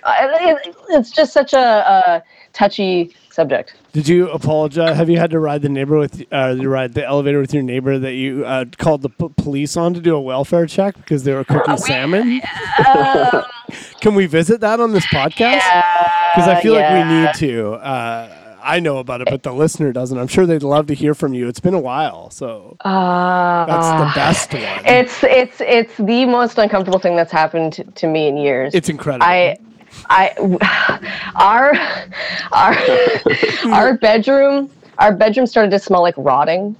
C: It's just such a, a touchy subject.
B: did you apologize? Have you had to ride the neighbor with, uh, ride the elevator with your neighbor that you uh, called the p- police on to do a welfare check because they were cooking salmon? [LAUGHS] Can we visit that on this podcast? Because I feel like we need to. Uh, I know about it, but the listener doesn't. I'm sure they'd love to hear from you. It's been a while, so
C: Uh,
B: that's the best one.
C: It's it's it's the most uncomfortable thing that's happened to, to me in years.
B: It's incredible.
C: I, I, our, our, [LAUGHS] our bedroom, our bedroom started to smell like rotting,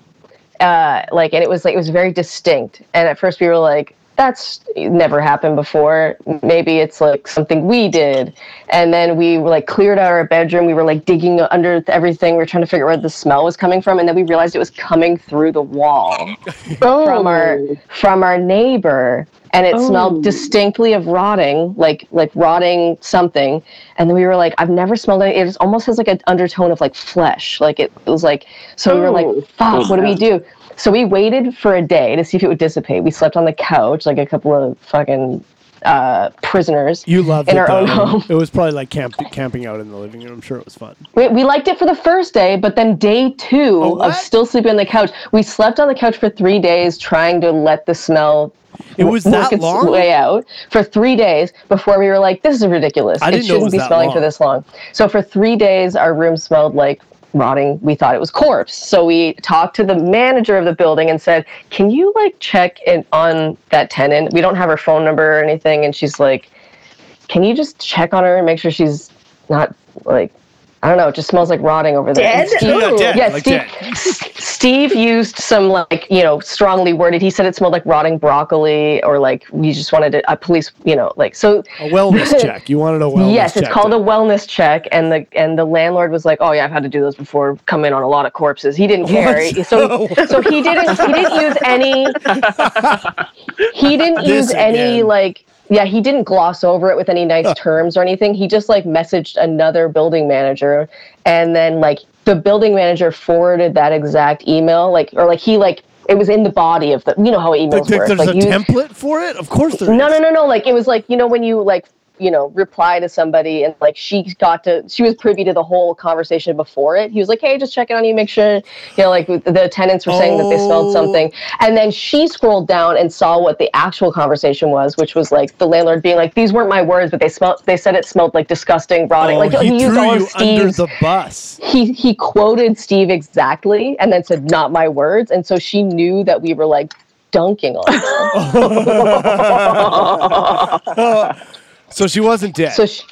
C: uh, like, and it was like it was very distinct. And at first we were like, that's never happened before. Maybe it's like something we did. And then we were like cleared out our bedroom. We were like digging under everything. We are trying to figure out where the smell was coming from. And then we realized it was coming through the wall [LAUGHS] from our from our neighbor and it
D: Oh.
C: smelled distinctly of rotting like like rotting something. And then we were like i've never smelled it. It almost has like an undertone of like flesh. Like it, it was like so we were
D: Oh.
C: like fuck what do we do? So we waited for a day to see if it would dissipate. We slept on the couch like a couple of fucking uh, prisoners
B: you loved
C: in
B: it,
C: our own home.
B: It was probably like camp- camping out in the living room. I'm sure it was fun.
C: We, we liked it for the first day, but then day two
B: Oh,
C: of still sleeping on the couch, we slept on the couch for three days trying to let the smell
B: It was
C: work
B: that
C: its
B: long?
C: way out for three days before we were like, this is ridiculous.
B: I
C: it
B: it
C: shouldn't
B: was
C: be smelling for this long. So for three days, our room smelled like rotting. We thought it was corpse. So we talked to the manager of the building and said, can you like check in on that tenant? We don't have her phone number or anything. And she's like, can you just check on her and make sure she's not like, I don't know, it just smells like rotting over there. And
D: Dead?
C: Steve-
B: Yeah, dead,
C: yeah,
B: like
C: Steve,
B: dead.
C: Steve used some like you know strongly worded. He said it smelled like rotting broccoli, or like we just wanted a, a police, you know, like so.
B: A wellness [LAUGHS] check. You wanted a wellness check.
C: yes, it's
B: check
C: called a wellness check, and the and the landlord was like, "Oh yeah, I've had to do those before. Come in on a lot of corpses." He didn't care, [LAUGHS]
B: What?
C: so so he didn't he didn't use any. [LAUGHS] He didn't
B: This
C: use any like yeah he didn't gloss over it with any nice terms or anything. He just like messaged another building manager, and then like the building manager forwarded that exact email, like or like he like it was in the body of the you know how emails
B: Like,
C: work.
B: there's
C: like
B: a
C: you,
B: template for it. Of course there is.
C: no, no, no, no. Like it was like you know when you like you know reply to somebody and like she got to she was privy to the whole conversation before it. He was like, hey, just checking on you, make sure you know like the tenants were saying that they
B: Oh.
C: smelled something, and then she scrolled down and saw what the actual conversation was, which was like the landlord being like, these weren't my words, but they smelled. They said it smelled like disgusting, rotting.
B: Oh,
C: like
B: he,
C: used
B: threw
C: all
B: you
C: of
B: under
C: Steve's
B: the bus.
C: he he quoted Steve exactly and then said not my words and so she knew that we were like dunking on her. [LAUGHS] [LAUGHS] [LAUGHS]
B: So she wasn't dead.
C: so she,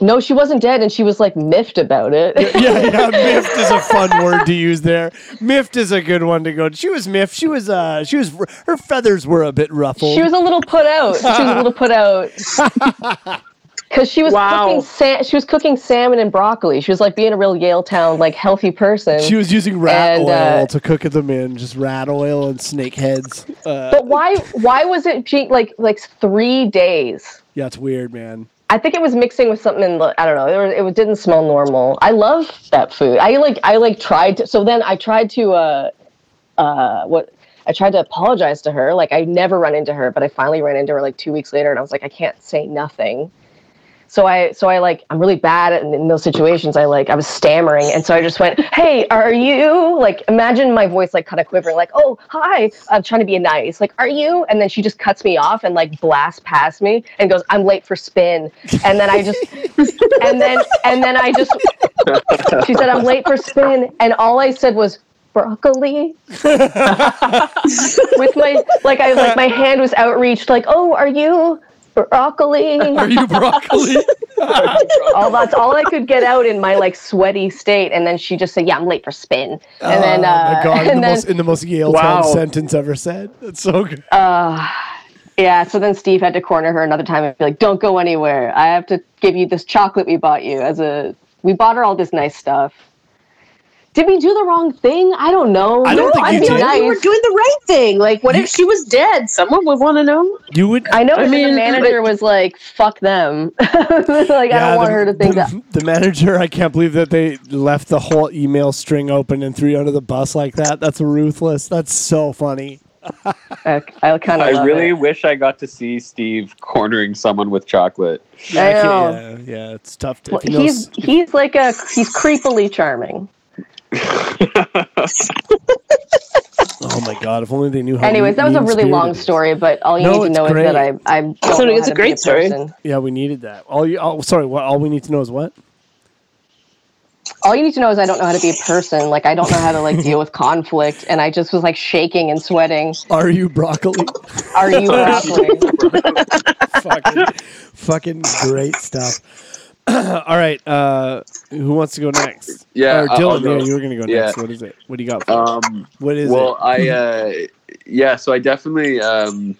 C: no she wasn't dead and she was like miffed about it
B: yeah, yeah, [LAUGHS] miffed is a fun word to use there. Miffed is a good one to go. She was miffed. She was uh she was her feathers were a bit ruffled.
C: she was a little put out she was a little put out [LAUGHS] because she was
D: Wow.
C: cooking sa- she was cooking salmon and broccoli she was like being a real Yaletown like healthy person
B: She was using rat
C: And,
B: oil
C: uh,
B: to cook them in, just rat oil and snake heads. Uh,
C: but why why was it like like three days
B: yeah, it's weird, man.
C: I think it was mixing with something in the I don't know. It, was, it didn't smell normal. I love that food. I like I like tried to. So then I tried to uh uh what I tried to apologize to her. Like I never run into her, but I finally ran into her like two weeks later, and I was like, I can't say nothing. So I so I like I'm really bad at, in those situations. I like I was stammering, and so I just went, "Hey, are you like?" Imagine my voice like kind of quivering, like, "Oh, hi." I'm trying to be nice, like, "Are you?" And then she just cuts me off and like blasts past me and goes, "I'm late for spin." And then I just [LAUGHS] and then and then I just she said, "I'm late for spin," and all I said was broccoli [LAUGHS] with my like I like my hand was outreached, like, "Oh, are you?" Broccoli. [LAUGHS]
B: Are you broccoli?
C: all [LAUGHS] that's all I could get out in my like sweaty state, and then she just said, "Yeah, I'm late for spin," and then
B: oh
C: uh,
B: my god, in
C: and
B: the,
C: then
B: most, in the most Yale
D: Wow.
B: Town sentence ever said. That's so good.
C: uh, yeah, so then Steve had to corner her another time and be like, "Don't go anywhere. I have to give you this chocolate we bought you as a we bought her all this nice stuff." Did we do the wrong thing? I don't know.
B: I don't
C: No,
B: think
C: I'd
B: you
C: be
B: did.
C: nice.
D: We were doing the right thing. Like, what if she was dead? Someone would want to know.
B: You would.
C: I know
D: I mean,
C: the manager was like, "Fuck them." [LAUGHS] like I don't want
B: the,
C: her to think
B: the,
C: that. [LAUGHS]
B: the manager. I can't believe that they left the whole email string open and threw you under the bus like that. That's ruthless. That's so funny.
C: I, I kind of.
A: I really wish I got to see Steve cornering someone with chocolate.
C: I know.
B: Yeah, yeah, it's tough. To,
C: Well,
B: if you
C: he's
B: s-
C: he's like a he's creepily charming.
B: Oh my god! If only they knew how.
C: Anyways, that was a really long
B: it is.
C: story, but all you
B: No,
C: need to know
B: great.
C: is that I I don't
D: So
C: know
D: it's
C: how
D: a
C: to be
D: great story.
C: person.
B: Yeah, we needed that. All you. Oh, sorry. What? All we need to know is what?
C: All you need to know is I don't know how to be a person. Like I don't know how to like deal with conflict, and I just was like shaking and sweating.
B: Are you broccoli?
C: Are you [LAUGHS] broccoli?
B: fucking, fucking great stuff. [CLEARS THROAT] All right. Uh, who wants to go next? [LAUGHS]
A: Yeah,
B: Or Dylan. Yeah, you were gonna go
A: Yeah.
B: next. What is it? What do you got? For us?
A: Um,
B: what is
A: well,
B: it?
A: Well, I [LAUGHS] uh, yeah, so I definitely um,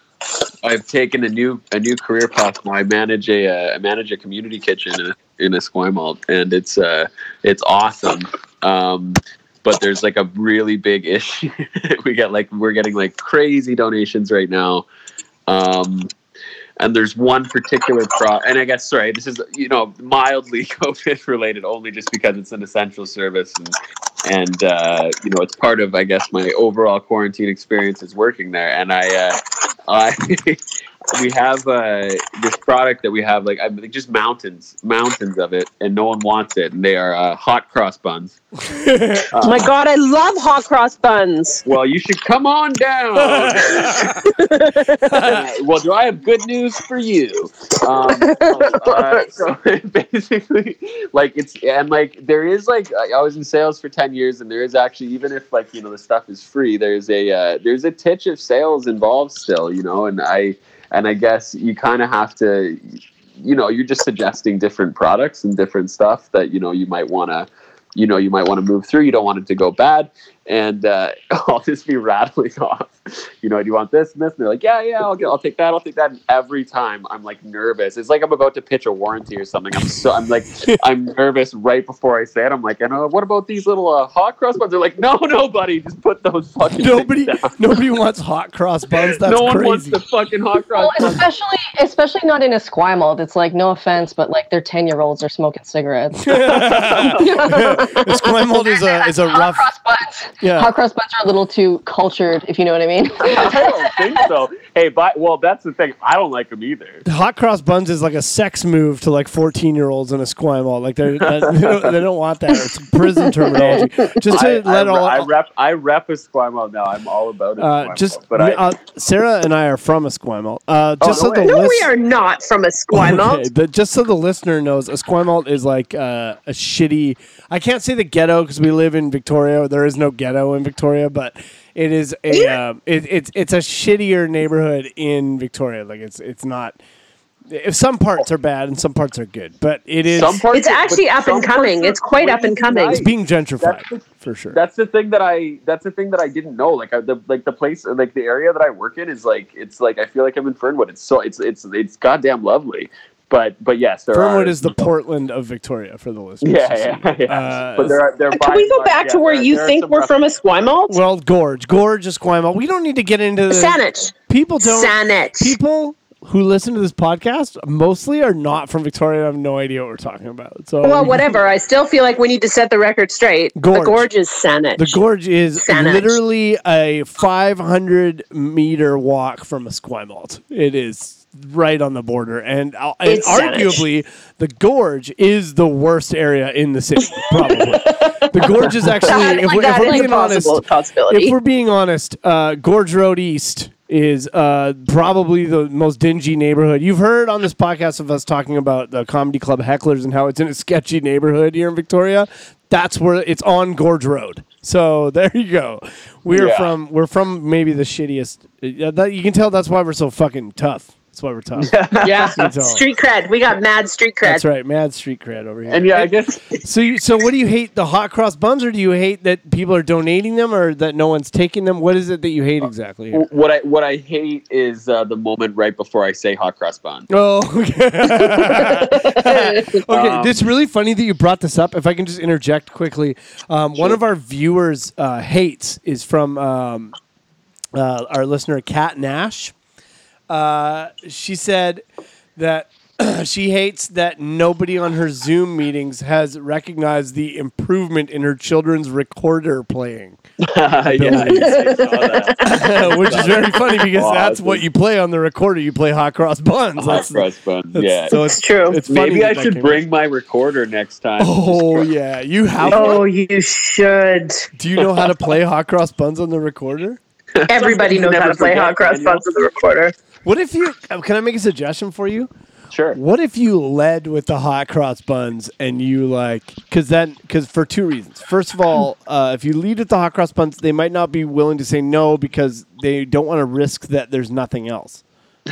A: I've taken a new a new career path. Now I manage a uh, I manage a community kitchen in a, in Esquimalt, and it's uh it's awesome. Um, but there's like a really big issue. [LAUGHS] we get like we're getting like crazy donations right now. Um, and there's one particular pro and i guess sorry this is you know mildly [LAUGHS] covid related only just because it's an essential service and and uh, you know it's part of i guess my overall quarantine experience is working there. And i uh, [LAUGHS] i we have uh, this product that we have like i think just mountains mountains of it and no one wants it and they are uh, hot cross buns [LAUGHS]
D: Oh my god, I love hot cross buns.
A: well you should come on down Uh, [LAUGHS] [LAUGHS] well, do I have good news for you? Um, uh, so basically, like it's and like there is like I I was in sales for ten years, and there is actually even if like you know the stuff is free, there's a uh, there's a titch of sales involved still, you know, and I and I guess you kind of have to, you know, you're just suggesting different products and different stuff that you know you might want to you know you might want to move through. You don't want it to go bad and uh, [LAUGHS] i'll just be rattling [LAUGHS] off you know do you want this and this and they're like yeah yeah i'll, get, I'll take that i'll take that and every time i'm like nervous it's like i'm about to pitch a warranty or something i'm so i'm like [LAUGHS] i'm nervous right before i say it i'm like and uh, what about these little uh, hot cross buns they're like no no buddy just put those fucking
B: nobody,
A: down.
B: nobody wants hot cross buns. That's
A: no one
B: crazy.
A: wants the fucking hot cross
C: Well,
A: buns
C: especially especially not in Esquimalt. It's like no offense, but like they're ten year olds are smoking cigarettes.
B: Esquimalt is a is a
C: hot
B: rough.
C: Cross buns.
B: Yeah.
C: Hot cross buns are a little too cultured, if you know what I mean. [LAUGHS]
A: i don't think so hey but well that's the thing i don't like them either
B: Hot cross buns is like a sex move to like fourteen year olds in Esquimalt. Like they're, that, [LAUGHS] they, don't, they don't want that. It's prison terminology. Just to
A: I,
B: let
A: I,
B: all.
A: I rep I rep Esquimalt now. I'm all about it.
B: uh, just,
A: but I,
B: uh, Sarah and I are from Esquimalt. Uh, just
A: Oh, no
B: so
A: way.
B: the
D: No,
B: list-
D: we are not from Esquimalt. [LAUGHS]
B: Okay, the, just so the listener knows, a Esquimalt is like uh, a shitty. I can't say the ghetto because we live in Victoria. There is no ghetto in Victoria, but it is a. Um, it, it's it's a shittier neighborhood in Victoria. Like it's it's not. If some parts are bad and some parts are good, but it is
A: some parts
D: It's actually up and coming. It's quite up and coming.
A: nice.
B: it's being gentrified
A: the-
B: for sure.
A: That's the thing that I. That's the thing that I didn't know. Like I, the like the place, like the area that I work in is like it's like I feel like I'm in Fernwood. It's so it's it's it's goddamn lovely. But but yes, there
B: Fernwood
A: are,
B: is the Portland of Victoria for the listeners.
A: Yeah, yeah, [LAUGHS] yeah.
B: Uh,
A: but there are there.
D: Can we go back to where you think we're from Esquimalt?
B: Well, Gorge, Gorge, Esquimalt. We don't need to get into the
D: Saanich.
B: people. Don't
D: Saanich.
B: people who listen to this podcast mostly are not from Victoria I have no idea what we're talking about. So
D: Well, whatever. I still feel like we need to set the record straight.
B: Gorge.
D: The gorge is Saanich.
B: The gorge is
D: Saanich.
B: literally a 500 meter walk from Esquimalt. It is right on the border, and, uh, and arguably the gorge is the worst area in the city. Probably [LAUGHS] the gorge is actually,
D: That-
B: if,
D: like
B: we're, if we're being honest, if we're being honest, uh, Gorge Road East is uh, probably the most dingy neighborhood. You've heard on this podcast of us talking about the comedy club hecklers and how it's in a sketchy neighborhood here in Victoria. That's where it's on Gorge Road. So [LAUGHS] there you go. We're
A: Yeah.
B: from we're from maybe the shittiest. uh, that, you can tell that's why we're so fucking tough. That's why we're [LAUGHS] talking.
D: Yeah. Street cred. We got mad street cred.
B: That's right, mad street cred over here.
A: And yeah, I guess [LAUGHS] [LAUGHS]
B: So, you, so what do you hate? The hot cross buns, or do you hate that people are donating them, or that no one's taking them? What is it that you hate exactly? here?
A: what I what I hate is uh, the moment right before I say hot cross bun.
B: Oh, okay. okay,
A: Um,
B: it's really funny that you brought this up. If I can just interject quickly, um, one of our viewers' uh, hates is from um, uh, our listener, Kat Nash. Uh, she said that [CLEARS THROAT] she hates that nobody on her Zoom meetings has recognized the improvement in her children's recorder playing, [LAUGHS]
A: yeah, I saw that. [LAUGHS]
B: which is very funny [LAUGHS] because that's what you play on the recorder. You play hot cross buns.
A: hot
B: That's-
A: cross buns.
B: that's-
A: Yeah.
B: So it's
D: It's true.
B: It's
A: Maybe I should
B: came
A: bring my recorder next time.
B: Oh yeah, you have.
D: Oh,
B: one?
D: you should.
B: Do you know how to play hot cross buns on the recorder?
D: Everybody knows how to play hot cross buns on the recorder.
B: What if you? uh, Can I make a suggestion for you?
A: Sure.
B: What if you led with the hot cross buns and you like? Because then, because for two reasons. First of all, uh, if you lead with the hot cross buns, they might not be willing to say no because they don't want to risk that there's nothing else.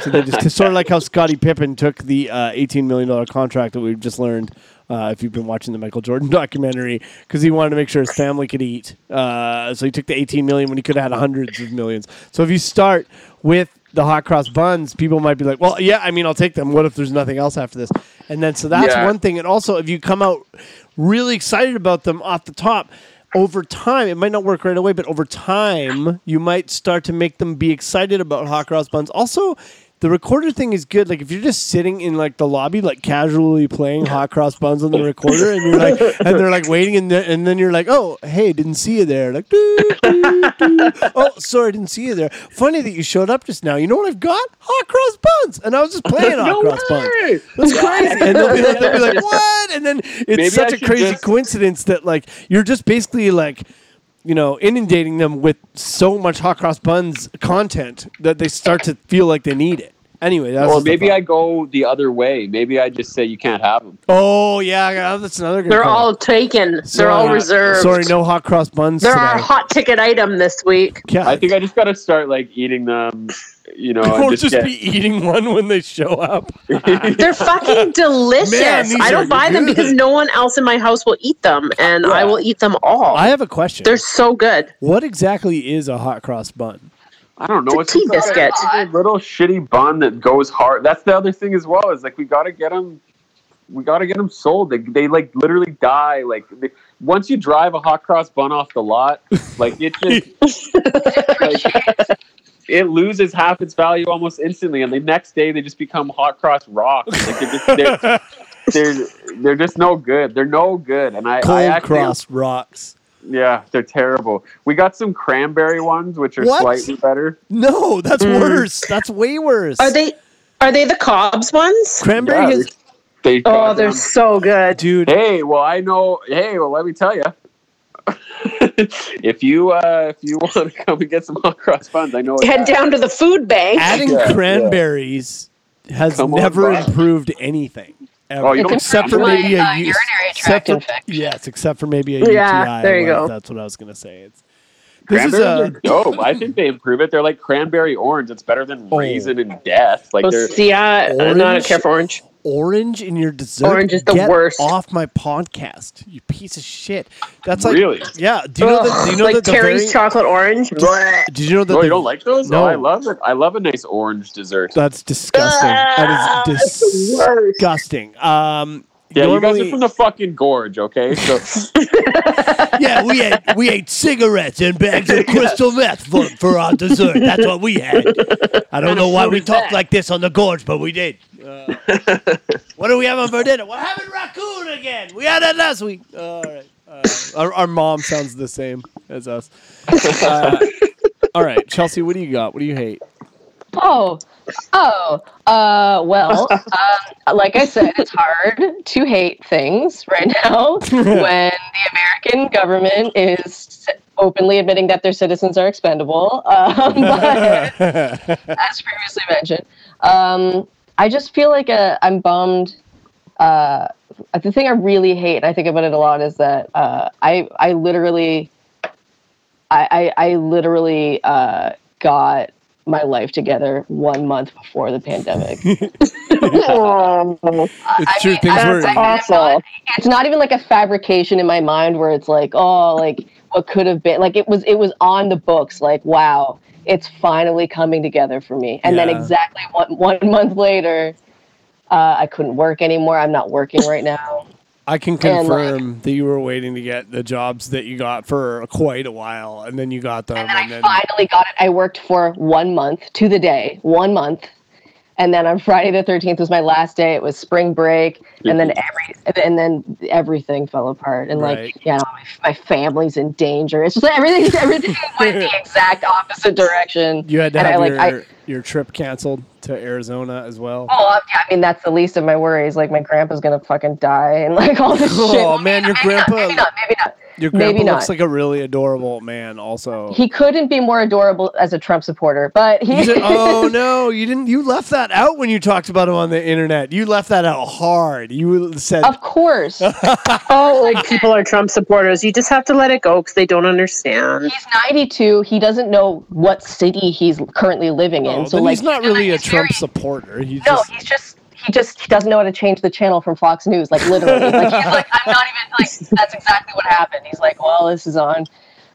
B: So they just sort of like how Scottie Pippen took the uh, eighteen million dollar contract that we've just learned. Uh, if you've been watching the Michael Jordan [LAUGHS] documentary, because he wanted to make sure his family could eat, uh, so he took the eighteen million when he could have had hundreds of millions. So if you start with the hot cross buns, people might be like, "Well, yeah, I mean, I'll take them. What if there's nothing else after this?" And then so that's
A: Yeah.
B: one thing. And also, if you come out really excited about them off the top, over time, it might not work right away, but over time, you might start to make them be excited about hot cross buns. Also, the recorder thing is good. Like if you're just sitting in like the lobby, like casually playing hot cross buns on the recorder, and you're like, [LAUGHS] and they're like waiting, and, then and then you're like, oh, hey, didn't see you there. Like, doo, doo, doo. oh, sorry, didn't see you there. Funny that you showed up just now. You know what I've got? Hot cross buns, and I was just playing [LAUGHS] hot
A: No
B: cross buns. That's crazy. And they'll be, like, they'll be like, [LAUGHS] what? And then it's
A: Maybe
B: such
A: I
B: a crazy
A: just-
B: coincidence that like you're just basically like, you know, inundating them with so much hot cross buns content that they start to feel like they need it. Anyway, that's
A: Or maybe. I go the other way. Maybe I just say you can't have them.
B: Oh yeah, yeah, that's another good.
D: They're
B: call.
D: all taken. They're
B: Sorry.
D: all uh, reserved.
B: Sorry, no hot cross buns.
D: They're
B: today.
D: our hot ticket item this week.
B: Yeah.
A: I think I just got to start like eating them. You know,
B: or
A: just,
B: just,
A: get,
B: be eating one when they show up. [LAUGHS]
D: They're fucking [LAUGHS] delicious.
B: Man,
D: I don't buy them because no one else in my house will eat them, and I will eat them all.
B: I have a question.
D: They're so good.
B: what exactly is a hot cross bun?
A: I don't know.
D: It's a tea
A: like
D: biscuit.
A: a little shitty bun that goes hard. That's the other thing as well. Is like we got to get them. We got to get them sold. They, they like literally die. Like they, once you drive a hot cross bun off the lot, like it just [LAUGHS] like, it loses half its value almost instantly, and the next day they just become hot cross rocks. Like they're just they're, [LAUGHS] they're, they're just no good. They're no good. And I,
B: Cold
A: I actually,
B: cross rocks.
A: Yeah, they're terrible. We got some cranberry ones, which are
B: What?
A: slightly better.
B: No, that's
D: Mm.
B: worse. That's way worse.
D: Are they? Are they the Cobs ones?
B: cranberry?
A: Yeah,
B: has,
A: They
D: Oh, they're
A: them.
D: so good.
B: dude.
A: Hey, well, I know. Hey, well, let me tell you. [LAUGHS] if you uh, if you [LAUGHS] want to come and get some hot cross buns, I know.
D: Head
A: guy.
D: down to the food bank.
B: adding
A: Yeah,
B: cranberries has
A: Come
B: never
A: Bob.
B: improved anything. Ever.
A: Oh, you don't
B: except for
A: cranberry?
B: maybe a
C: Uh,
B: U-
C: urinary
B: except
C: tract
B: for-
C: infection.
B: Yes, except for maybe a
D: Yeah,
B: UTI.
D: there you
B: Like,
D: go.
B: That's what I was gonna say. It's this is a
A: are [LAUGHS] dope. I think they improve it. They're like cranberry orange. It's better than
B: Oh.
A: raisin and death. Like they're
D: see, I, no, I don't
B: a
D: care for orange.
B: Orange in your dessert.
D: Orange is the
B: Get
D: worst.
B: Off my podcast, you piece of shit. That's like
A: really.
B: yeah. Do you know that? Do you know
D: like
B: that the
D: Terry's
B: very,
D: chocolate orange. Blech.
B: Did you know that?
A: Oh,
B: the-
A: you don't like those?
B: No.
A: Oh, I love it. I love a nice orange dessert.
B: That's disgusting.
D: Ah,
B: that is
D: it's the worst.
B: disgusting. Um,
A: Yeah, you guys
B: normally-
A: are from the fucking gorge, okay? So [LAUGHS]
B: yeah, we ate we ate cigarettes and bags of [LAUGHS] crystal meth for, for our dessert. That's what we had. I don't know why we talked like this on the gorge, but we did. Uh, [LAUGHS] what do we have for dinner? We're having raccoon again. We had that last week. All right. Uh, our, our mom sounds the same as us. Uh, all right, Chelsea, what do you got? What do you hate?
C: Oh, oh, uh, well, um, like I said, it's hard to hate things right now [LAUGHS] when the American government is openly admitting that their citizens are expendable. [LAUGHS] Um, but [LAUGHS] as previously mentioned, um, I just feel like uh, I'm bummed. Uh, the thing I really hate, and I think about it a lot, is that uh, I I literally, I I, I literally uh, got my life together one month before the pandemic. [LAUGHS]
D: Oh,
B: It's true.
C: mean,
B: things were.
D: Awful.
C: it's not even like a fabrication in my mind where it's like, oh, like what could have been. Like it was, it was on the books. Like, wow, it's finally coming together for me. And then exactly one one month later, uh, I couldn't work anymore. I'm not working right now.
B: I can
C: and, like-
B: confirm that you were waiting to get the jobs that you got for quite a while, and then you got them,
C: And then
B: and
C: I
B: then
C: finally got it. I worked for one month to the day, one month. And then on Friday the 13th was my last day. It was spring break. And then every, and then everything fell apart. And like,
B: Right.
C: yeah, my, my family's in danger. It's just like everything, [LAUGHS] everything went the exact opposite direction.
B: you had to
C: and
B: have
C: I, like,
B: your
C: I-
B: your trip canceled to Arizona as well.
C: Oh, yeah, I mean, that's the least of my worries. Like, my grandpa's gonna fucking die and like all this [LAUGHS] oh, shit.
B: Oh, man, your
C: Maybe not,
B: grandpa-
C: Maybe not, maybe not.
B: Your
C: maybe
B: grandpa looks
C: not.
B: like a really adorable man. Also,
C: He couldn't be more adorable as a Trump supporter, but he.
B: Said- [LAUGHS] oh no, you didn't. You left that out when you talked about him on the internet. You left that out hard. You said,
C: Of course. [LAUGHS]
D: All old people are Trump supporters. You just have to let it go because they don't understand.
C: He's 92. He doesn't know what city he's currently living in.
B: "Oh,
C: so like,
B: he's not really a Trump
C: very-
B: supporter. He's
C: No,
B: just
C: he's just he just he doesn't know how to change the channel from Fox News. Like literally, like he's like I'm not even like [LAUGHS] that's exactly what happened. He's like, well, this is on.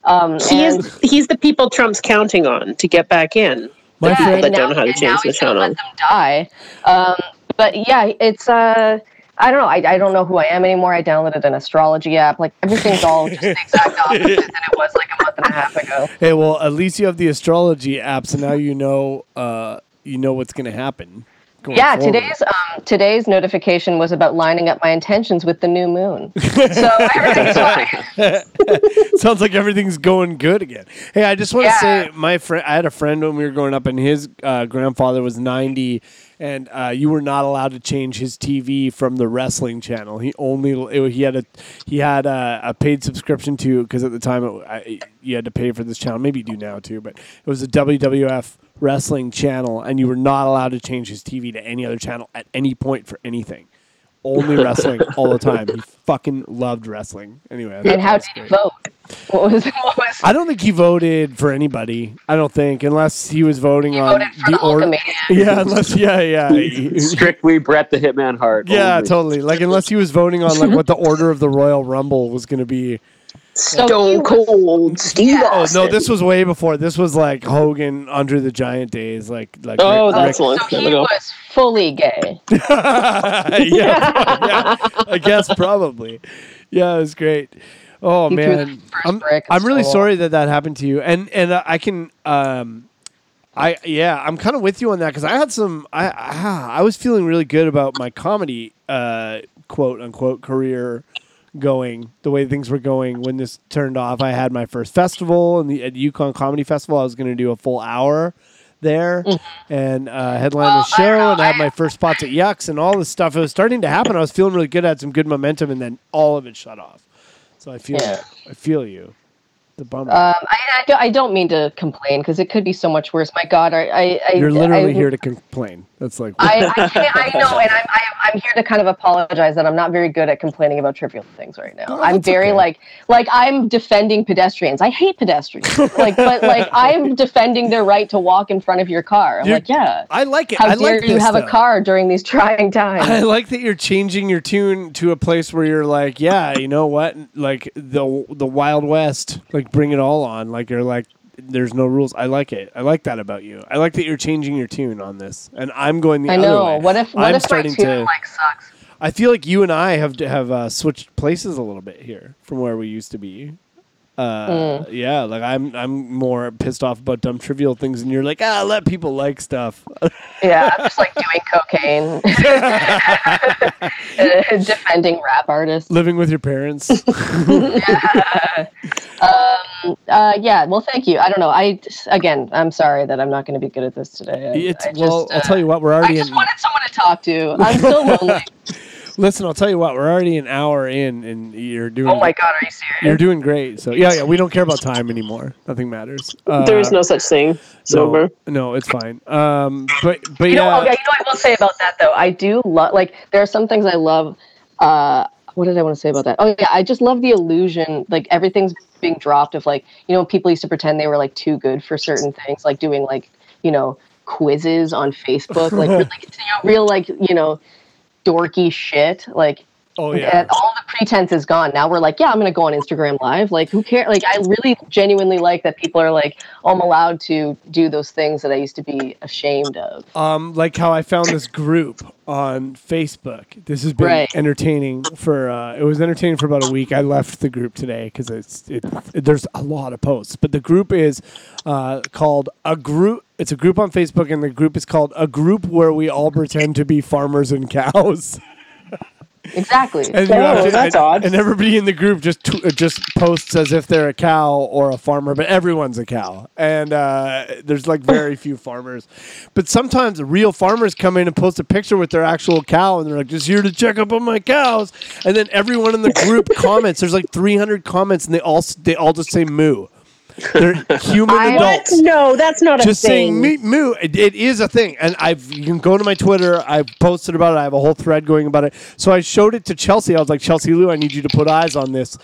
C: Um,
D: He
C: and,
D: is he's the people Trump's counting on to get back in.
B: my
C: yeah,
B: friend.
C: and
D: that don't know how to change the channel.
C: Let them die. Um, but yeah, it's uh. I don't know. I, I don't know who I am anymore. I downloaded an astrology app. Like everything's all just the exact [LAUGHS] opposite than it was like a month and a half ago.
B: Hey, well, at least you have the astrology app, so now you know. Uh, you know what's going to happen.
C: Yeah,
B: forward.
C: today's um, today's notification was about lining up my intentions with the new moon. [LAUGHS] So everything's fine. [LAUGHS]
B: Sounds like everything's going good again. Hey, I just want to
C: Yeah.
B: say, my friend, I had a friend when we were growing up, and his uh, grandfather was ninety, and uh, you were not allowed to change his TV from the wrestling channel. He only it, he had a he had a, a paid subscription to because at the time it, I, you had to pay for this channel. Maybe you do now too, but it was a WWF wrestling channel, and you were not allowed to change his TV to any other channel at any point for anything. Only [LAUGHS] wrestling all the time. He fucking loved wrestling. Anyway, I
C: And how did you
B: great.
C: vote? What was [LAUGHS] what was
B: I don't think he voted for anybody. I don't think unless he was voting
C: you
B: on
C: voted for the,
B: order. Yeah, unless yeah, yeah, [LAUGHS]
A: Strictly Brett the Hitman Hart.
B: yeah,
A: only.
B: totally. Like unless he was voting on like what the order of the Royal Rumble was going to be.
C: So
D: Stone Cold Steve
B: Oh
D: Austin.
B: no, this was way before. This was like Hogan under the Giant days. Like like
D: Oh,
B: Rick-
D: that's
B: Rick-
D: long
C: So he was fully gay. [LAUGHS]
B: yeah, yeah, I guess probably. Yeah, it was great. Oh
C: He
B: man, I'm, I'm really sorry that that happened to you. And and uh, I can um, I yeah, I'm kind of with you on that because I had some. I ah, I was feeling really good about my comedy uh quote unquote career going the way things were going when this turned off. I had my first festival and the at Yukon Comedy Festival. I was going to do a full hour there and uh, headline the show
C: know.
B: and I had my first spots at Yucks and all this stuff. It was starting to happen. I was feeling really good. I had some good momentum, and then all of it shut off. So I feel
C: Yeah.
B: I feel you. The bummer.
C: Um, I, I, don't- I don't mean to complain because it could be so much worse. My God, I, I, I
B: You're literally
C: I,
B: here to complain. That's like
C: I, I, [LAUGHS] can't, I know, and I'm, I, I'm here to kind of apologize that I'm not very good at complaining about trivial things right now.
B: Oh,
C: I'm very
B: okay.
C: like, like I'm defending pedestrians. I hate pedestrians. [LAUGHS] like, but like I'm defending their right to walk in front of your car. I'm
B: You're-
C: like, yeah.
B: I like it.
C: How
B: I
C: dare
B: like
C: you
B: this,
C: have
B: though.
C: a car during these trying times?
B: I like that you're changing your tune to a place where you're like, yeah, you know what? Like the the Wild West, like bring it all on. Like you're like, there's no rules. I like it. I like that about you. I like that you're changing your tune on this, and I'm going the
C: I
B: other
C: know.
B: way.
C: What if what
B: I'm
C: if my
B: starting
C: tune
B: to.
C: like sucks?
B: I feel like you and I have have uh, switched places a little bit here from where we used to be. Uh,
C: Hmm.
B: Yeah, like I'm I'm more pissed off about dumb trivial things, and you're like, ah, let people like stuff. [LAUGHS]
C: Yeah, I'm just like doing cocaine, [LAUGHS] [LAUGHS] defending rap artists.
B: Living with your parents.
C: Uh, yeah, well, thank you. I don't know. I again, I'm sorry that I'm not going to be good at this today. I,
B: It's,
C: I just,
B: well, I'll
C: uh,
B: tell you what, we're already.
C: I
B: already
C: just
B: in.
C: wanted someone to talk to. [LAUGHS] I'm so lonely. [LAUGHS]
B: Listen, I'll tell you what, we're already an hour in, and you're doing.
C: oh my god, are you serious?
B: You're doing great. So yeah, yeah, we don't care about time anymore. Nothing matters. Uh,
D: there is no such thing. Sober.
B: No, no, it's fine. Um, but but
C: You know,
B: yeah,
C: okay, you know what I will say about that though. I do love like there are some things I love uh, what did I want to say about that? Oh yeah, I just love the illusion. Like everything's being dropped of like you know people used to pretend they were like too good for certain things, like doing like you know quizzes on Facebook, like [LAUGHS] know, real like you know dorky shit. Like
B: Oh
C: yeah. all the pretense is gone. Now we're like, yeah, I'm gonna go on Instagram Live. Like, who cares? Like, I really genuinely like that people are like, oh, I'm allowed to do those things that I used to be ashamed of.
B: Um, like how I found this group on Facebook. This has been
C: Right.
B: entertaining for. Uh, it was entertaining for about a week. I left the group today because it's it, There's a lot of posts, but the group is uh, called a group. It's a group on Facebook, and the group is called a group where we all pretend to be farmers and cows. [LAUGHS]
C: Exactly.
B: And,
D: Oh,
B: have
D: that's
B: and-
D: odd.
B: And everybody in the group just tw- uh, just posts as if they're a cow or a farmer, but everyone's a cow. And uh, there's like very few farmers. But sometimes real farmers come in and post a picture with their actual cow, and they're like, "Just here to check up on my cows." And then everyone in the group [LAUGHS] comments. There's like 300 comments, and they all they all just say "moo." They're human
C: I-
B: adults
D: What? No, that's not a
B: just
D: thing.
B: saying moo. It, it is a thing, and I've you can go to my Twitter. I've posted about it. I have a whole thread going about it. So I showed it to Chelsea. I was like, Chelsea Lou, I need you to put eyes on this.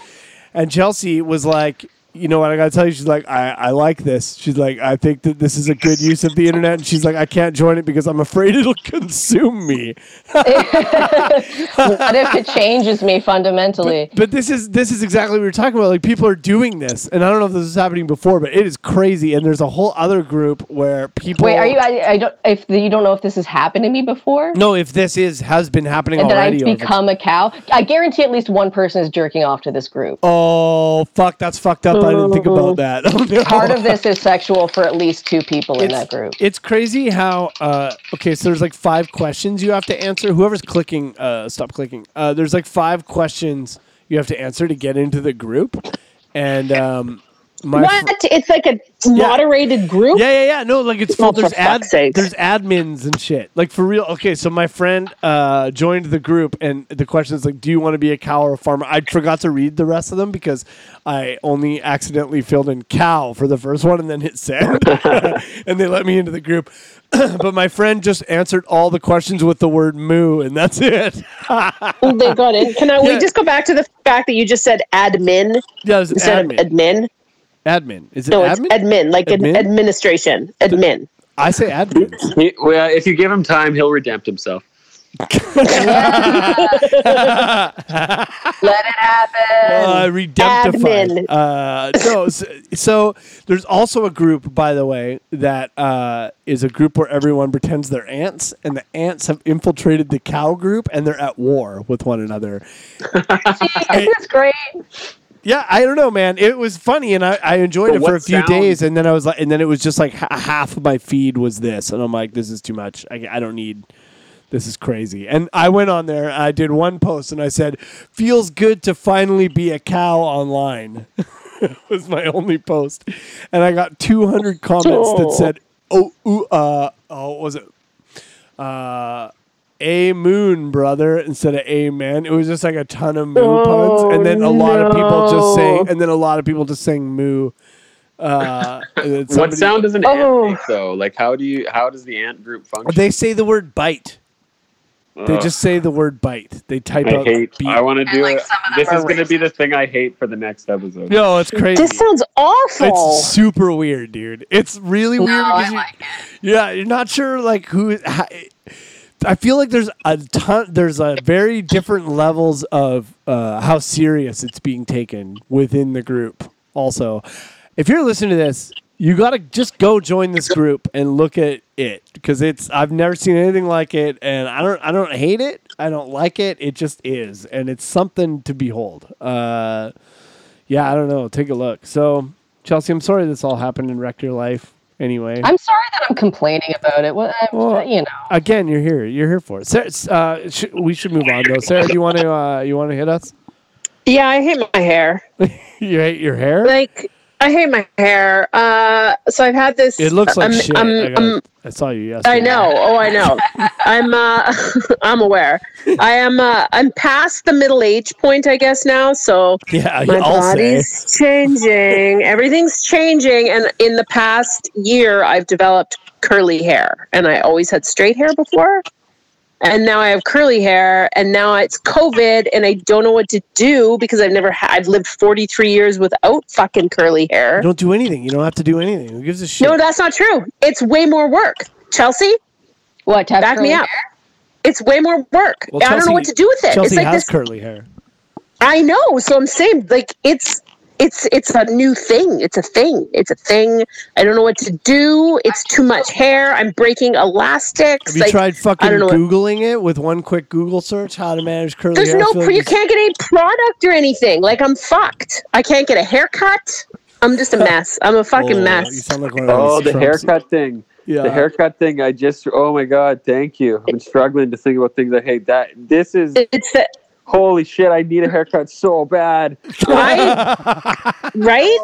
B: And Chelsea was like, you know what? I gotta tell you, she's like, I, I like this. She's like, I think that this is a good use of the internet. And she's like, I can't join it because I'm afraid [LAUGHS] it'll consume me. [LAUGHS]
C: what if it changes me fundamentally?
B: But this is this is exactly what we're talking about. Like people are doing this, and I don't know if this is happening before, but it is crazy. And there's a whole other group where people.
C: Wait, are you? I, I don't. If you don't know if this has happened to me before,
B: No, if this is has been happening
C: and
B: already.
C: I've
B: or if it's-
C: become a cow, I guarantee at least one person is jerking off to this group.
B: Oh fuck, that's fucked up. I didn't think about that. [LAUGHS] Oh, no.
C: Part of this is sexual for at least two people in that group.
B: It's crazy how uh okay, so there's like five questions you have to answer. Whoever's clicking, uh stop clicking. Uh there's like five questions you have to answer to get into the group. And um my fr-
D: what? It's like a moderated group.
B: yeah, yeah, yeah. No, like it's full.
D: Oh,
B: there's ad,
D: sakes.
B: there's admins and shit. Like for real. Okay, so my friend uh, joined the group, and the question is like, "Do you want to be a cow or a farmer?" I forgot to read the rest of them because I only accidentally filled in cow for the first one and then hit send, [LAUGHS] and they let me into the group. [CLEARS THROAT] but my friend just answered all the questions with the word moo, and that's it.
D: They got in. Can I, [LAUGHS]
B: Yeah.
D: we just go back to the fact that you just said admin
B: Yeah, it
D: instead
B: admin.
D: of admin?
B: Admin. Is it
D: No, it's
B: admin?
D: admin, like ad-
B: Admin?
D: administration. Admin.
B: I say admin. [LAUGHS]
A: He, well, if you give him time, he'll redempt himself.
C: Let it happen.
B: uh, redemptified.
D: Admin.
B: Uh, no, so, so there's also a group, by the way, that uh, is a group where everyone pretends they're ants, and the ants have infiltrated the cow group, and they're at war with one another.
C: Isn't [LAUGHS] this great?
B: Yeah, I don't know, man. It was funny, and I, I enjoyed
A: But
B: it for a few
A: sound-
B: days, and then I was like, and then it was just like ha- half of my feed was this, and I'm like, this is too much. I, I don't need. This is crazy. And I went on there. I did one post, and I said, "Feels good to finally be a cow online." [LAUGHS] was my only post, and I got 200 comments that
D: Oh.
B: said, "Oh, ooh, uh, oh, what was it?" Uh, a moon, brother, instead of amen. It was just like a ton of moo
D: Oh,
B: puns, and then a lot of people just
D: no.
B: saying, and then a lot of people just saying moo. Uh, and then [LAUGHS]
A: what sound does an
D: Oh.
A: ant make though? Like how do you how does the ant group function?
B: They say the word bite. They
A: Ugh,
B: just say the word bite. They type
A: I
B: out.
A: hate.
B: beat.
A: I want to do
C: like,
A: it.
C: some of them
A: This is going to be the thing I hate for the next episode.
B: No, it's crazy.
D: This sounds awful.
B: It's super weird, dude. It's really weird.
C: No,
B: because
C: I
B: you-
C: like it.
B: Yeah, you're not sure like who. How, I feel like there's a ton. There's a very different levels of uh, how serious it's being taken within the group. Also, if you're listening to this, you gotta just go join this group and look at it because it's. I've never seen anything like it, and I don't. I don't hate it. I don't like it. It just is, and it's something to behold. Uh, yeah, I don't know. Take a look. So, Chelsea, I'm sorry this all happened and wrecked your life. Anyway,
C: I'm sorry that I'm complaining about it. What,
B: Well,
C: you know.
B: again, you're here. You're here for it. Sarah, uh, sh- we should move on though. Sarah, do you want to? Uh, you want to hit us?
D: yeah, I hate my hair. [LAUGHS]
B: You hate your hair?
D: Like, I hate my hair. Uh, so I've had this.
B: it looks like
D: um,
B: shit.
D: um,
B: I, got-
D: um,
B: I saw you yesterday.
D: I know. Oh, I know. [LAUGHS] I'm. Uh, [LAUGHS] I'm aware. I am. Uh, I'm past the middle age point, I guess now. So
B: Yeah,
D: my
B: I'll say.
D: body's changing. [LAUGHS] Everything's changing, and in the past year, I've developed curly hair, and I always had straight hair before. And now I have curly hair, and now it's COVID, and I don't know what to do because I've never had. I've lived 43 years without fucking curly hair.
B: Don't do anything. You don't have to do anything. Who gives a shit?
D: No, that's not true. It's way more work. Chelsea,
C: What? to have
D: back me up.
C: hair?
D: It's way more work.
B: Well,
D: I don't know what to do with it.
B: Chelsea
D: it's like
B: has
D: this.
B: curly hair.
D: I know. So I'm saying, like, it's it's it's a new thing. It's a thing. It's a thing. I don't know what to do. It's too much hair. I'm breaking elastics.
B: Have you
D: like,
B: tried fucking
D: I don't know. what-
B: googling it with one quick Google search? How to manage curly
D: There's
B: hair? I
D: no.
B: like
D: you can't get any product or anything. Like I'm fucked. I can't get a haircut. I'm just a [LAUGHS] mess. I'm a fucking
B: Oh, You
D: mess.
B: sound like one of
A: Oh, the
B: Trumps.
A: haircut thing.
B: Yeah.
A: The haircut thing. I just. Oh my god. Thank you. I'm struggling to think about things I hate. That this is
D: It's the
A: holy shit. I need a haircut so bad.
D: right, [LAUGHS] right.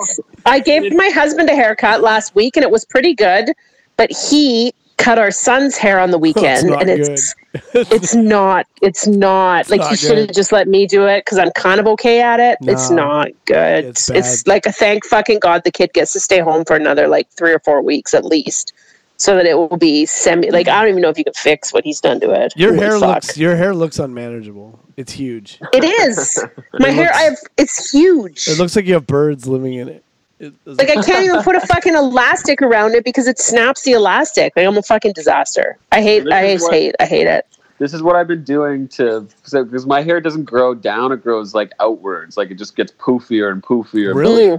D: I gave my husband a haircut last week, and it was pretty good. But he cut our son's hair on the weekend,
B: not
D: and it's it's [LAUGHS] not it's not like
B: not
D: he should have just let me do it because I'm kind of okay at it. It's not good.
B: It's
D: It's, like a thank fucking god the kid gets to stay home for another like three or four weeks at least, so that it will be semi. Like I don't even know if you can fix what he's done to it.
B: Your
D: Holy
B: hair
D: fuck.
B: looks your hair looks unmanageable. It's huge.
D: It is [LAUGHS] my
B: It
D: hair.
B: looks-
D: I have. It's huge.
B: It looks like you have birds living in it. It-
D: Like I [LAUGHS] can't even put a fucking elastic around it because it snaps the elastic. Like I'm a fucking disaster. I hate. I just
A: what-
D: hate. I hate it.
A: This is what I've been doing to because my hair doesn't grow down; it grows like outwards. Like it just gets poofier and poofier. and
B: Really?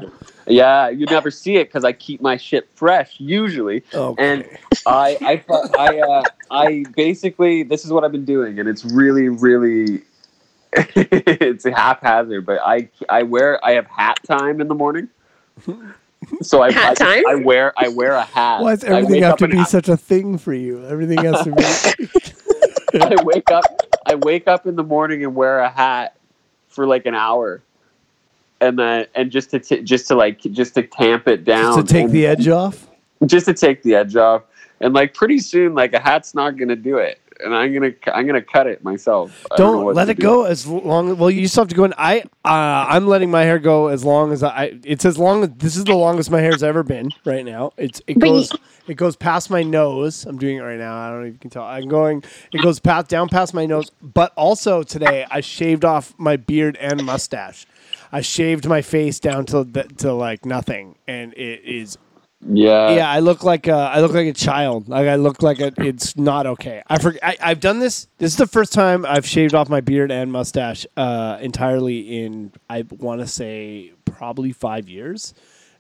A: Yeah, you never see it because I keep my shit fresh usually.
B: oh,
A: And I, I, I, uh, I basically this is what I've been doing, and it's really, really, [LAUGHS] it's haphazard. But I, I wear, I have hat time in the morning. So I,
D: Hat
A: I,
D: time?
A: I wear, I wear a hat.
B: why does everything have to be
A: I-
B: such a thing for you? Everything has to be. [LAUGHS] [LAUGHS]
A: I wake up. I wake up in the morning and wear a hat for like an hour, and then and just to t- just to like just to tamp it down
B: Just to take
A: and-
B: the edge off.
A: just to take the edge off. And like pretty soon, like a hat's not gonna do it, and I'm gonna I'm gonna cut it myself. I know
B: Don't let it
A: do.
B: go as long. Well, you still have to go in. I uh, I'm letting my hair go as long as I. It's as long as this is the longest my hair's ever been right now. It's it
D: But you-
B: goes it goes past my nose. I'm doing it right now. I don't know if you can tell. I'm going. It goes past down past my nose. But also today I shaved off my beard and mustache. I shaved my face down to the, to like nothing, and it is
A: Yeah,
B: yeah, I look like a, I look like a child. Like I look like a. It's not okay. I forget. I, I've done this. This is the first time I've shaved off my beard and mustache uh, entirely in. I want to say probably five years.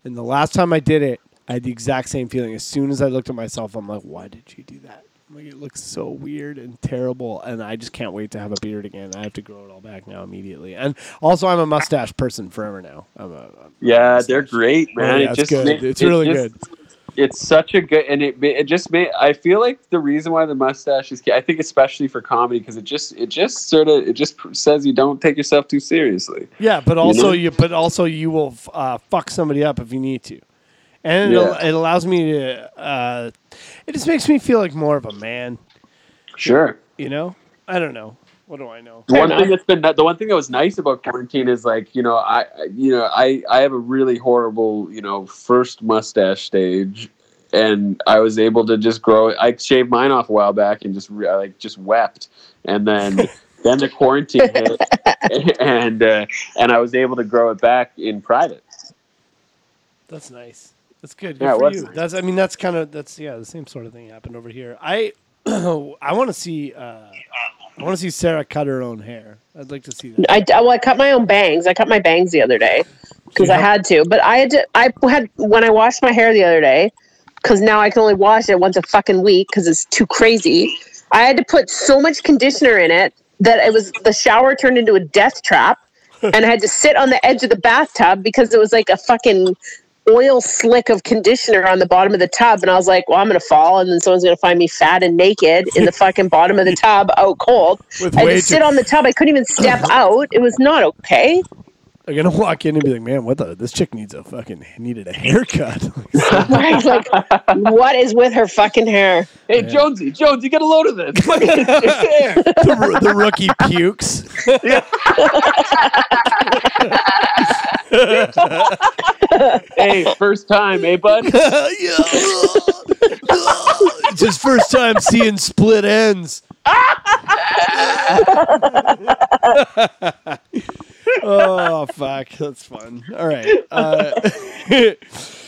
B: And the last time I did it, I had the exact same feeling. As soon as I looked at myself, I'm like, "Why did you do that?" I'm like it looks so weird and terrible, and I just can't wait to have a beard again. I have to grow it all back now immediately. And also, I'm a mustache person forever now. I'm a, I'm a
A: yeah,
B: mustache.
A: they're great,
B: Oh,
A: man.
B: yeah,
A: it
B: it's
A: just
B: good.
A: ma-
B: it's
A: it
B: really
A: just-
B: good.
A: It's such a good, and it it just made. I feel like the reason why the mustache is. I think especially for comedy because it just it just sort of it just says you don't take yourself too seriously.
B: Yeah, but also
A: know?
B: you, but also you will uh, fuck somebody up if you need to, and it, al-
A: Yeah.
B: it allows me to. Uh, it just makes me feel like more of a man.
A: Sure.
B: You know, I don't know. What do I know?
A: The one thing that's been the one thing that was nice about quarantine is like you know I I- you know I I have a really horrible you know first mustache stage, and I was able to just grow it. I shaved mine off a while back and just re- I, like just wept, and then [LAUGHS] then the quarantine hit, and uh, and I was able to grow it back in private.
B: That's nice. That's good. Good
A: Yeah,
B: for
A: was
B: you.
A: nice.
B: That's. I mean, that's kind of. That's yeah. The same sort of thing happened over here. I. [CLEARS THROAT] I want to see. Uh, I want to see Sarah cut her own hair. I'd like to see that.
D: I, I- well, I cut my own bangs. I cut my bangs the other day because I had to. But I had to. I had when I washed my hair the other day because now I can only wash it once a fucking week because it's too crazy. I had to put so much conditioner in it that it was the shower turned into a death trap, [LAUGHS] and I had to sit on the edge of the bathtub because it was like a fucking oil slick of conditioner on the bottom of the tub and I was like, well, I'm gonna fall and then someone's gonna find me fat and naked in the fucking bottom of the tub out cold. [LAUGHS]
B: With
D: I had
B: way
D: to
B: too-
D: sit on the tub. I couldn't even step [CLEARS THROAT] out. It was not okay.
B: I'm gonna walk in and be like, man, what the? This chick needs a fucking needed a haircut. [LAUGHS] [LAUGHS]
D: Right? like, what is with her fucking hair?
A: Hey Jonesy, Jonesy, get a load of this. Look at this hair.
B: the, the rookie pukes.
A: Hey, first time, eh, bud? [LAUGHS]
B: it's his first time seeing split ends. oh fuck, that's fun. All right. Uh, [LAUGHS]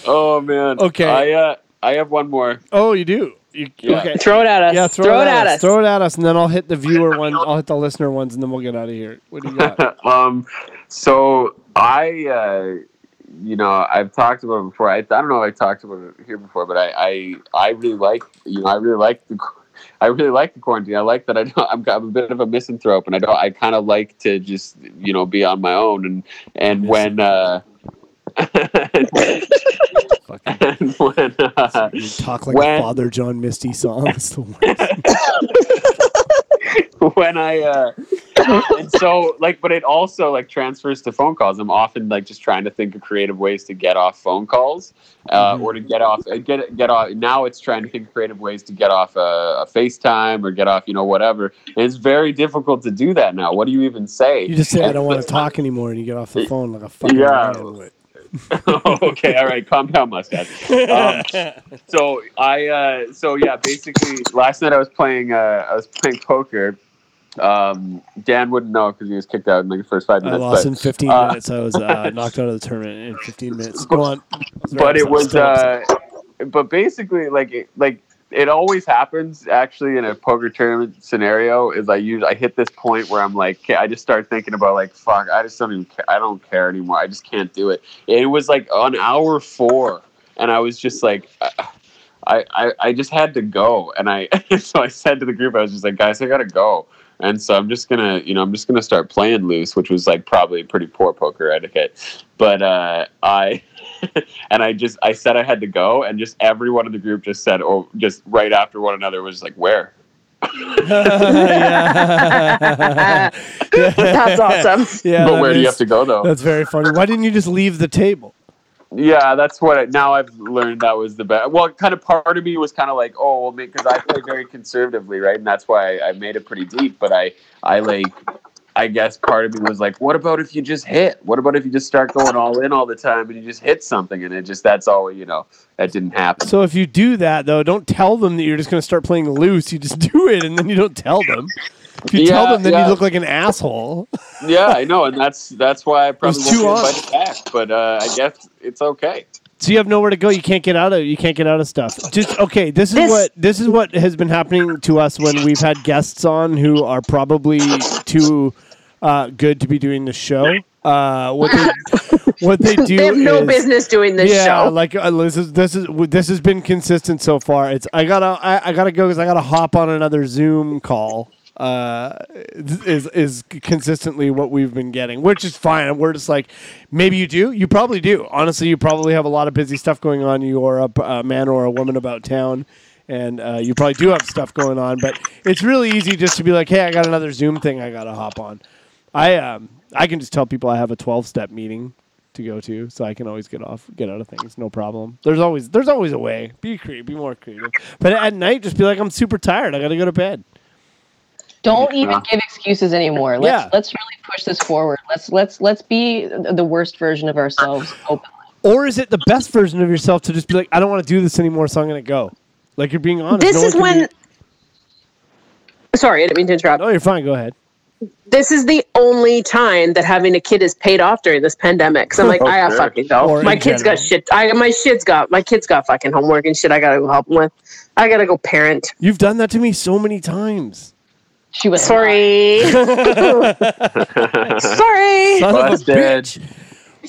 A: Oh man.
B: Okay.
A: I uh, I have one more.
B: oh, you do. You,
A: Yeah.
B: Okay.
C: Throw it at us.
B: Yeah,
C: throw, it at us.
B: Throw it at us, and then I'll hit the viewer ones. I'll hit the listener ones, and then we'll get out of here. What do you got? [LAUGHS]
A: um, so I, uh, you know, I've talked about it before. I, I don't know if I talked about it here before, but I, I, I really like, you know, I really like the, I really like the quarantine. I like that I don't, [LAUGHS] I'm, I'm a bit of a misanthrope, and I don't, I kind of like to just, you know, be on my own. And and when, uh,
B: Fucking [LAUGHS]
A: and when, uh,
B: you talk like
A: When-
B: a Father John Misty song. It's the worst. [LAUGHS] [LAUGHS]
A: when I uh and so like but it also like transfers to phone calls. I'm often like just trying to think of creative ways to get off phone calls uh,
B: Mhm.
A: or to get off uh, get get off now it's trying to think of creative ways to get off a, a FaceTime or get off, you know, whatever. And it's very difficult to do that now. What do you even say?
B: You just say I don't want to [LAUGHS] talk anymore, and you get off the phone like a fucking
A: Yeah. [LAUGHS] okay, all right, calm down, mustache. Um, [LAUGHS] so I, uh, so yeah, basically, last night I was playing, uh, I was playing poker. Um, Dan wouldn't know because he was kicked out in like the first five minutes.
B: I lost
A: but,
B: in 15
A: uh,
B: minutes. I was uh, [LAUGHS] knocked out of the tournament in 15 minutes. Go on.
A: But it was, uh, but basically, like, it, like it always happens. Actually, in a poker tournament scenario, is I use I hit this point where I'm like, I just start thinking about like, fuck, I just don't even, ca- I don't care anymore. I just can't do it. It was like on hour four, and I was just like. Uh, I, I, I just had to go and I [LAUGHS] so I said to the group I was just like guys I gotta go and so I'm just gonna you know I'm just gonna start playing loose which was like probably pretty poor poker etiquette but uh, I [LAUGHS] and I just I said I had to go and just everyone in the group just said oh just right after one another was like where
B: yeah. [LAUGHS]
C: That's awesome. [LAUGHS]
B: Yeah,
A: but
B: that
A: where do you have to go though
B: That's very funny. Why didn't you just leave the table?
A: Yeah, that's what I, now I've learned that was the best. Well, kind of part of me was kind of like, oh, well, because I play very conservatively, right? And that's why I, I made it pretty deep. But I, I like, I guess part of me was like, what about if you just hit? What about if you just start going all in all the time and you just hit something and it just that's all you know that didn't happen.
B: So if you do that though, don't tell them that you're just going to start playing loose. You just [LAUGHS] do it, and then you don't tell them. If you tell them, then
A: yeah.
B: you look like an asshole. [LAUGHS]
A: yeah, I know, and that's that's why I probably
B: too
A: won't be
B: on.
A: invited back. But uh, I guess it's okay.
B: So you have nowhere to go. You can't get out of. You can't get out of stuff. Just okay. This is
C: This-
B: what this is what has been happening to us when we've had guests on who are probably too uh, good to be doing the show. Uh, what they [LAUGHS] what they do
D: They have no
B: is,
D: business doing this
B: yeah,
D: show.
B: like uh, this is this is this has been consistent so far. It's I gotta I, I gotta go because I gotta hop on another Zoom call. Uh, is is consistently what we've been getting, which is fine. We're just like, maybe you do, you probably do. Honestly, you probably have a lot of busy stuff going on. You're a, a man or a woman about town, and uh, you probably do have stuff going on. But it's really easy just to be like, hey, I got another Zoom thing I gotta hop on. I um I can just tell people I have a twelve step meeting to go to, so I can always get off, get out of things, no problem. There's always there's always a way. Be creative, be more creative. But at night, just be like, I'm super tired. I got to go to bed.
C: Don't even give excuses anymore. Let's
B: Yeah.
C: let's really push this forward. Let's let's let's be the worst version of ourselves openly.
B: Or is it the best version of yourself to just be like, I don't want to do this anymore, so I'm going to go. Like you're being honest.
D: this
B: No
D: is when.
B: be-
D: Sorry, I didn't mean to interrupt.
B: oh, you're fine. Go ahead.
D: This is the only time that having a kid is paid off during this pandemic. Because I'm like,
A: Oh, [LAUGHS]
D: I gotta fucking go. My kids
B: general.
D: got shit. I my shit's got my kids got fucking homework and shit. I gotta go help them with. I gotta go parent.
B: You've done that to me so many times.
C: She was
D: Sorry. [LAUGHS] [LAUGHS] Sorry.
B: Son of a bitch.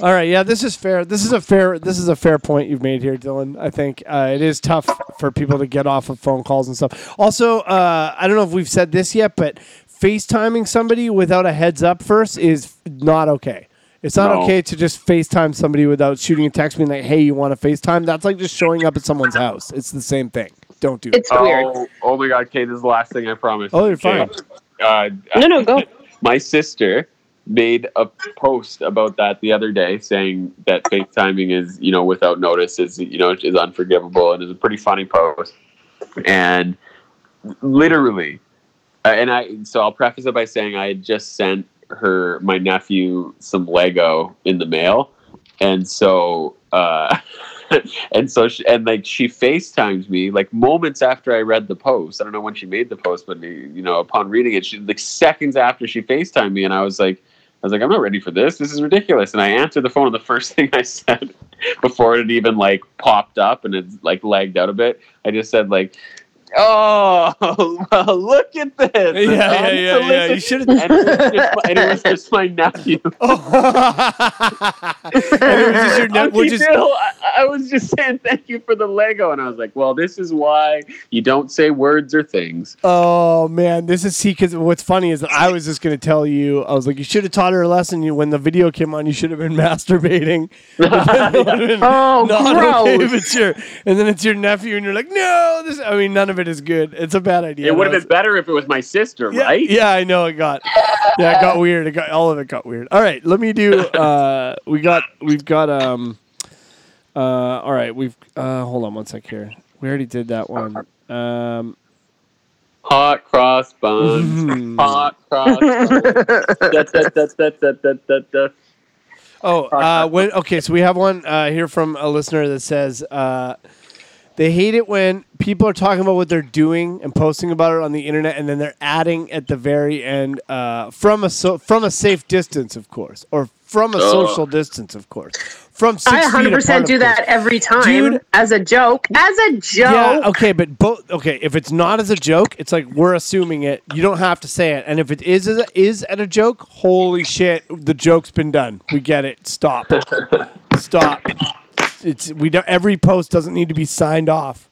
B: All right, yeah, this is fair. This is a fair. This is a fair point you've made here, Dylan. I think uh, it is tough for people to get off of phone calls and stuff. Also, uh, I don't know if we've said this yet, but FaceTiming somebody without a heads up first is not okay. It's not
A: No.
B: okay to just FaceTime somebody without shooting a text being like, "Hey, you want to FaceTime?" That's like just showing up at someone's house. It's the same thing. Don't do it.
D: It's weird.
A: oh, oh my god, Kate, this is the last thing I promise.
B: Oh, you're fine.
A: Uh,
D: No, no, go. [LAUGHS]
A: my sister made a post about that the other day saying that FaceTiming is, you know, without notice is, you know, is unforgivable and is a pretty funny post. And literally, uh, and I, so I'll preface it by saying I had just sent her, my nephew, some Lego in the mail. And so, uh, [LAUGHS] and so she, and like she FaceTimes me like moments after I read the post. I don't know when she made the post, but you know, upon reading it, she like seconds after she FaceTimed me, and I was like, was like, I'm not ready for this. This is ridiculous. And I answered the phone, and the first [LAUGHS] thing I said before it even like popped up and it like lagged out a bit, I just said like. Oh, [LAUGHS] well, look at this.
B: Yeah, yeah, yeah, yeah. You should have.
A: it was just my, and it was just my nephew.
B: Oh. and it was just your net,
A: Uncle
B: which is
A: Bill, I, I was just saying thank you for the Lego, and I was like, well, this is why you don't say words or things.
B: Oh man, this is see because what's funny is that I was just gonna tell you I was like you should have taught her a lesson. You when the video came on, you should have been [LAUGHS] masturbating. [LAUGHS]
D: Oh,
B: okay
D: gross.
B: if it's and then it's your nephew and you're like no this I mean none of it is good. It's a bad idea.
A: It would have been better if it was my sister,
B: yeah,
A: right?
B: Yeah, I know it got yeah it got weird. It got all of it got weird. All right, let me do. [LAUGHS] Uh, we got we've got um. Uh, all right, we've uh, hold on one sec here. We already did that one. Um,
A: Hot cross buns.
B: Mhm.
A: Hot cross buns. Da, da, da.
B: Oh, uh, when okay, so we have one uh, here from a listener that says uh, they hate it when people are talking about what they're doing and posting about it on the internet, and then they're adding at the very end uh, from a so, from a safe distance, of course, or from a
A: Ugh.
B: social distance, of course, from six
D: I 100% do
B: of course.
D: that every time
B: Dude.
D: as a joke. As a joke.
B: Yeah, okay, but both okay. If it's not as a joke, it's like we're assuming it. You don't have to say it. And if it is as a, is at a joke, holy shit, the joke's been done. We get it. Stop. [LAUGHS] Stop. It's we don't. Every post doesn't need to be signed off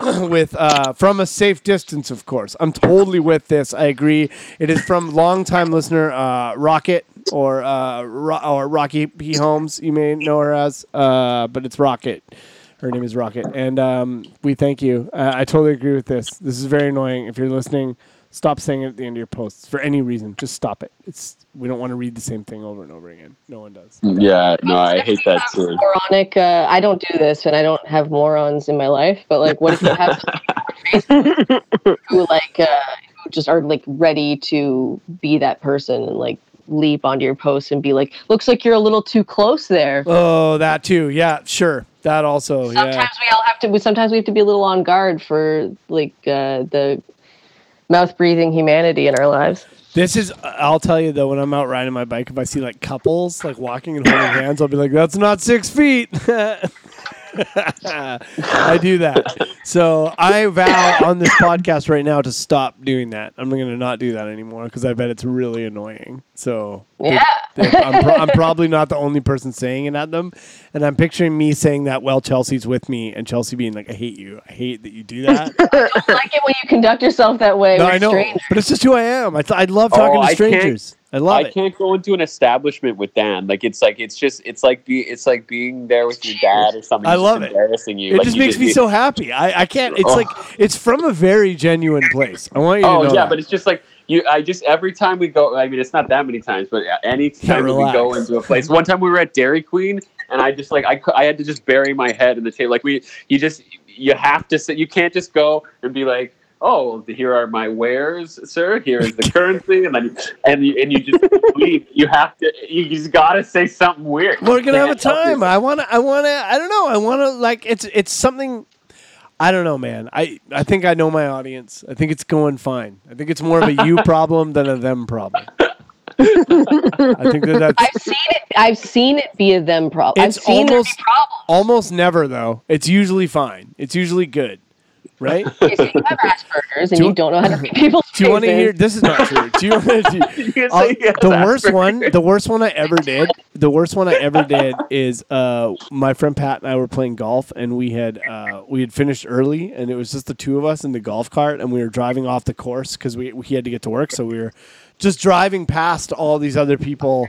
B: [CLEARS THROAT] with uh, from a safe distance. Of course, I'm totally with this. I agree. It is from longtime listener uh, Rocket or uh, Ro- or Rocky P Holmes. You may know her as, uh, but it's Rocket. Her name is Rocket, and um, we thank you. I totally agree with this. This is very annoying. If you're listening, stop saying it at the end of your posts for any reason. Just stop it. It's we don't want to read the same thing over and over again. No one does.
A: Yeah, no, I hate that too.
C: moronic. Uh, I don't do this, and I don't have morons in my life. But like, what if you have [LAUGHS] someone who like uh, who just are like ready to be that person and like leap onto your post and be like, "Looks like you're a little too close there."
B: Oh, that too. Yeah, sure. That also.
C: Sometimes
B: Yeah.
C: we all have to. we- Sometimes we have to be a little on guard for like uh, the mouth breathing humanity in our lives.
B: This is. I'll tell you though, when I'm out riding my bike, if I see like couples like walking and holding [LAUGHS] hands, I'll be like, "That's not six feet." [LAUGHS] I do that. So I vow on this [LAUGHS] podcast right now to stop doing that. I'm going to not do that anymore because I bet it's really annoying. So
C: Yeah.
B: I'm, pro- I'm probably not the only person saying it at them, and I'm picturing me saying that while Chelsea's with me, and Chelsea being like, "I hate you. I hate that you do that." [LAUGHS]
C: I don't like it when you conduct yourself that way.
B: no,
C: with
B: I know,
C: strangers.
B: but it's just who I am. I, th- I love talking
A: Oh,
B: to strangers. I love
A: I
B: it.
A: can't go into an establishment with Dan. Like it's like it's just it's like be it's like being there with your dad or something.
B: I
A: He's
B: love it.
A: Embarrassing you.
B: It
A: Like,
B: just
A: you
B: makes me so happy. I, I can't. It's
A: Oh.
B: like it's from a very genuine place. I want you to
A: Oh
B: know.
A: yeah,
B: that.
A: but it's just like you. I just every time we go. I mean, it's not that many times, but any time we go into a place. One time we were at Dairy Queen, and I just like I, I had to just bury my head in the table. Like we, you just you have to say you can't just go and be like. Oh, here are my wares, sir. Here is the [LAUGHS] currency, and then and you, and you just leave. You have to. You just gotta say something weird.
B: we're gonna have a time. I wanna. I wanna. I don't know. I wanna like. It's it's something. I don't know, man. I I think I know my audience. I think it's going fine. I think it's more of a you [LAUGHS] problem than a them problem. [LAUGHS] I think that that's
C: I've seen it. I've seen it be a them problem. I've
B: It's
C: seen
B: almost-
C: problems.
B: almost never though. It's usually fine. It's usually good, right? [LAUGHS]
C: You have Asperger's and
B: Do-
C: you don't know how to [LAUGHS] read people's
B: Do you want to hear? This is not true. Do you want to? [LAUGHS]
A: You
B: Uh, the worst one, the worst one I ever did, the worst one I ever did is uh, my friend Pat and I were playing golf, and we had uh, we had finished early, and it was just the two of us in the golf cart, and we were driving off the course because we we had to get to work, so we were just driving past all these other people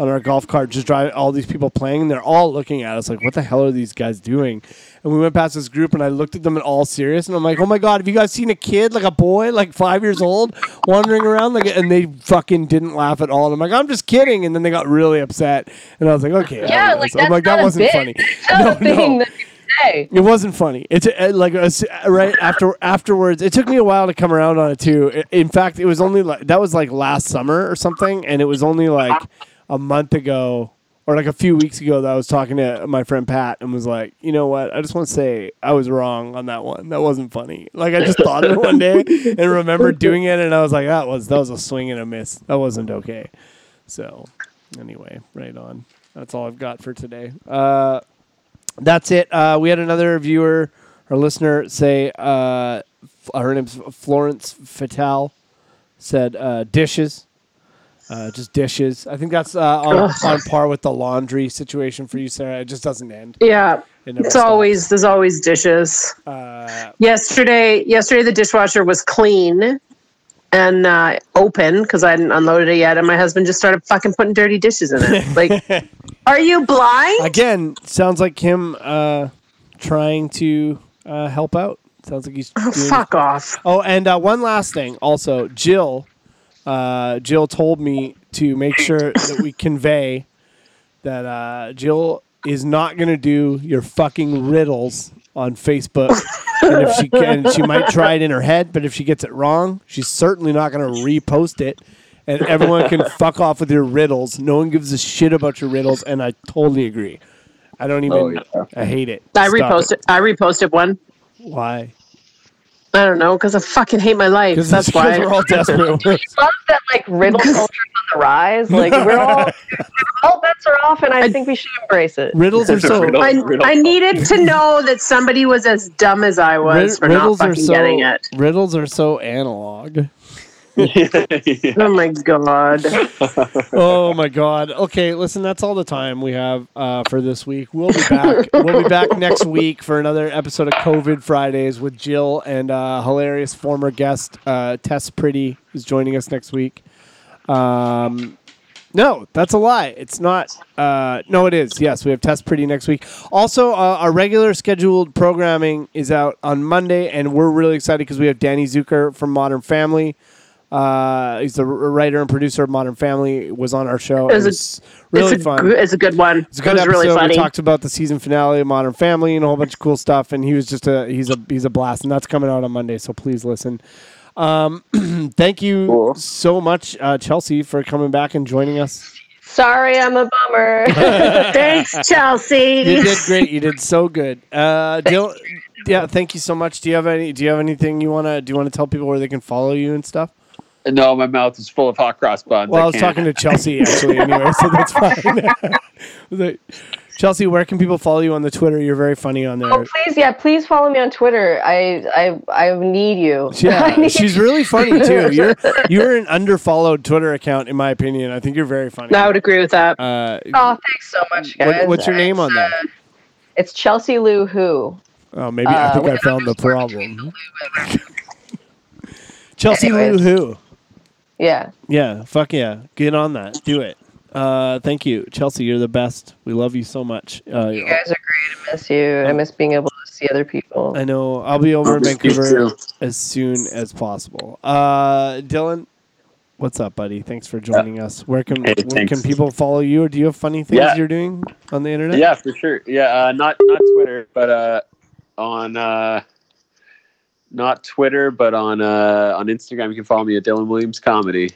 B: on our golf cart, just driving all these people playing, and they're all looking at us like, "What the hell are these guys doing?" And we went past this group, and I looked at them and all serious, and I'm like, "Oh my god, have you guys seen a kid, like a boy, like five years old, wandering around?" Like, and they fucking didn't laugh at all. And I'm like, "I'm just kidding," and then they got really upset, and I was like, "Okay."
C: Yeah, like
B: I'm like, that wasn't
C: bit.
B: funny.
C: It's not a [LAUGHS] [LAUGHS]
B: No, no.
C: thing that you say.
B: It wasn't funny. It's uh, like a s right after afterwards. It took me a while to come around on it too. In fact, it was only like that was like last summer or something, and it was only like a month ago or like a few weeks ago that I was talking to my friend Pat and was like, you know what? I just want to say I was wrong on that one. That wasn't funny. Like I just thought of it one day and remembered doing it, and I was like, that was that was a swing and a miss. That wasn't okay. So anyway, right on. That's all I've got for today. Uh, that's it. Uh, we had another viewer or listener say uh, her name's Florence Fatal said uh, dishes. Uh, just dishes. I think that's uh, on, on par with the laundry situation for you, Sarah. It just doesn't end.
D: Yeah.
B: It
D: It's
B: stops.
D: always there's always dishes.
B: Uh,
D: Yesterday, yesterday the dishwasher was clean and uh, open because I hadn't unloaded it yet, and my husband just started fucking putting dirty dishes in it. [LAUGHS] Like, are you blind?
B: again, sounds like him uh, trying to uh, help out. Sounds like he's.
D: Oh, fuck off.
B: Oh, and uh, one last thing. Also, Jill, uh, Jill told me to make sure [COUGHS] that we convey that uh, Jill is not going to do your fucking riddles on Facebook. and if she can, she might try it in her head, but if she gets it wrong, she's certainly not going to repost it. And everyone can [LAUGHS] fuck off with your riddles. No one gives a shit about your riddles, and I totally agree. I don't even.
A: Oh, yeah.
B: I hate it.
D: I
B: Stop
D: reposted. I reposted one.
B: Why?
D: I don't know because I fucking hate my life. That's why.
B: we're all desperate. [LAUGHS]
C: love that like riddle culture's on the rise. Like we're all [LAUGHS] all bets are off, and I think we should embrace it.
B: riddles are so.
A: Riddle-
D: I,
A: riddle-
D: I needed to know that somebody was as dumb as I was
B: Rid-
D: for not
B: riddles are
D: fucking
B: so
D: getting it.
B: riddles are so analog.
A: Yeah. [LAUGHS]
D: Oh my god.
B: oh my god. Okay, listen, that's all the time we have uh, for this week. We'll be back. we'll be back next week for another episode of COVID Fridays with Jill and uh, hilarious former guest uh, Tess Pretty is joining us next week. Um, no, that's a lie. It's not. Uh, no, it is. Yes, we have Tess Pretty next week. Also, uh, our regular scheduled programming is out on Monday, and we're really excited because we have Danny Zuker from Modern Family. Uh, he's the writer and producer of Modern Family. Was on our show.
D: It
B: It
D: was a-
B: really
D: it's a,
B: fun.
D: gr- It's a good one.
B: It's a good
D: it was
B: episode.
D: really funny.
B: We talked about the season finale of Modern Family and a whole bunch of cool stuff. And he was just a he's a he's a blast, and that's coming out on Monday. So please listen. Um, [CLEARS THROAT] thank you
A: Cool.
B: so much, uh, Chelsea, for coming back and joining us.
C: Sorry, I'm a bummer. [LAUGHS]
D: Thanks, Chelsea.
B: You did great. You did so good. Uh, Dil- yeah, thank you so much. Do you have any? Do you have anything you wanna? Do you want to tell people where they can follow you and stuff?
A: No, my mouth is full of hot cross buns.
B: Well, I, was
A: can't.
B: talking to Chelsea actually [LAUGHS] anyway, so that's fine. [LAUGHS] Chelsea, where can people follow you on the Twitter? You're very funny on there.
C: oh, please, yeah, please follow me on Twitter. I I I need you. [LAUGHS] I
B: Yeah,
C: need
B: she's really funny too. You're you're an underfollowed Twitter account, in my opinion. I think you're very funny.
D: I would agree with that.
B: Uh,
C: Oh, thanks so much,
B: What-
C: guys.
B: what's your name on that?
C: Uh, It's Chelsea Lou Who.
B: oh, maybe I
C: uh,
B: think I found the
C: underscore
B: problem. Chelsea Lou
C: Anyways.
B: who?
C: Yeah.
B: Yeah, fuck yeah, get on that. Do it. Uh, thank you, Chelsea. You're the best. We love you so much. Uh,
C: You guys are great. I miss you. I miss being able to see other people.
B: I know. I'll be over in Vancouver as soon as possible. Uh, Dylan, what's up, buddy? Thanks for joining us. Where can
A: Hey,
B: where can people follow you, or do you have funny things
A: Yeah.
B: you're doing on the internet?
A: Yeah, for sure. Yeah, uh, not not Twitter, but uh, on uh, not Twitter, but on uh, on Instagram. You can follow me at Dylan Williams Comedy.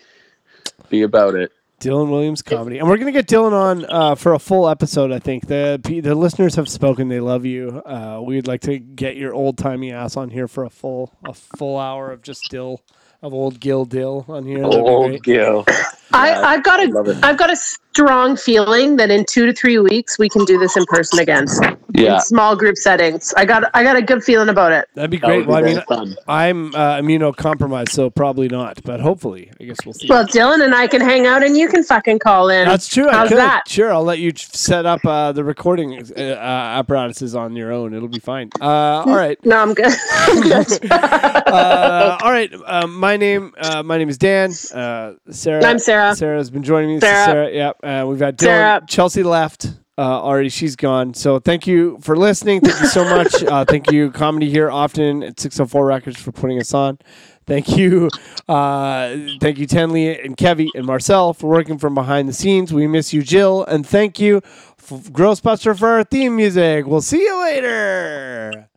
A: Be about it.
B: Dylan Williams comedy, and we're gonna get Dylan on uh, for a full episode. I think the the listeners have spoken; they love you. Uh, we'd like to get your old timey ass on here for a full a full hour of just Dill of old Gil Dill on here. That'd
A: Old
B: great.
A: Gil.
D: I, I've got
A: I love it.
D: a I've got a strong feeling that in two to three weeks we can do this in person again.
A: Yeah,
D: In small group settings. I got I got a good feeling about it.
B: That'd be
A: that
B: great.
A: would be
B: Well, I
A: very
B: mean,
A: fun.
B: I'm uh, immunocompromised, so probably not. But hopefully, I guess we'll see.
D: Well, Dylan and I can hang out and you can fucking call in.
B: That's true. I
D: How's
B: could.
D: that?
B: Sure, I'll let you set up uh, the recording uh, uh, apparatuses on your own. It'll be fine. Uh, all right.
D: No, I'm good. [LAUGHS] I'm good. [LAUGHS]
B: Uh, all right. My name. Uh, my name is Dan. Uh, Sarah.
D: I'm Sarah.
B: Sarah's been joining me. This is
D: Sarah.
B: Sarah. Yep. Uh, we've had Dylan. Chelsea left. Uh, already, she's gone. So thank you for listening. Thank you so much. [LAUGHS] Uh, thank you, Comedy here often at 604 Records for putting us on. Thank you, uh, thank you, Tenley and Kevy and Marcel for working from behind the scenes. We miss you, Jill, and thank you, Grossbuster, for our theme music. We'll see you later.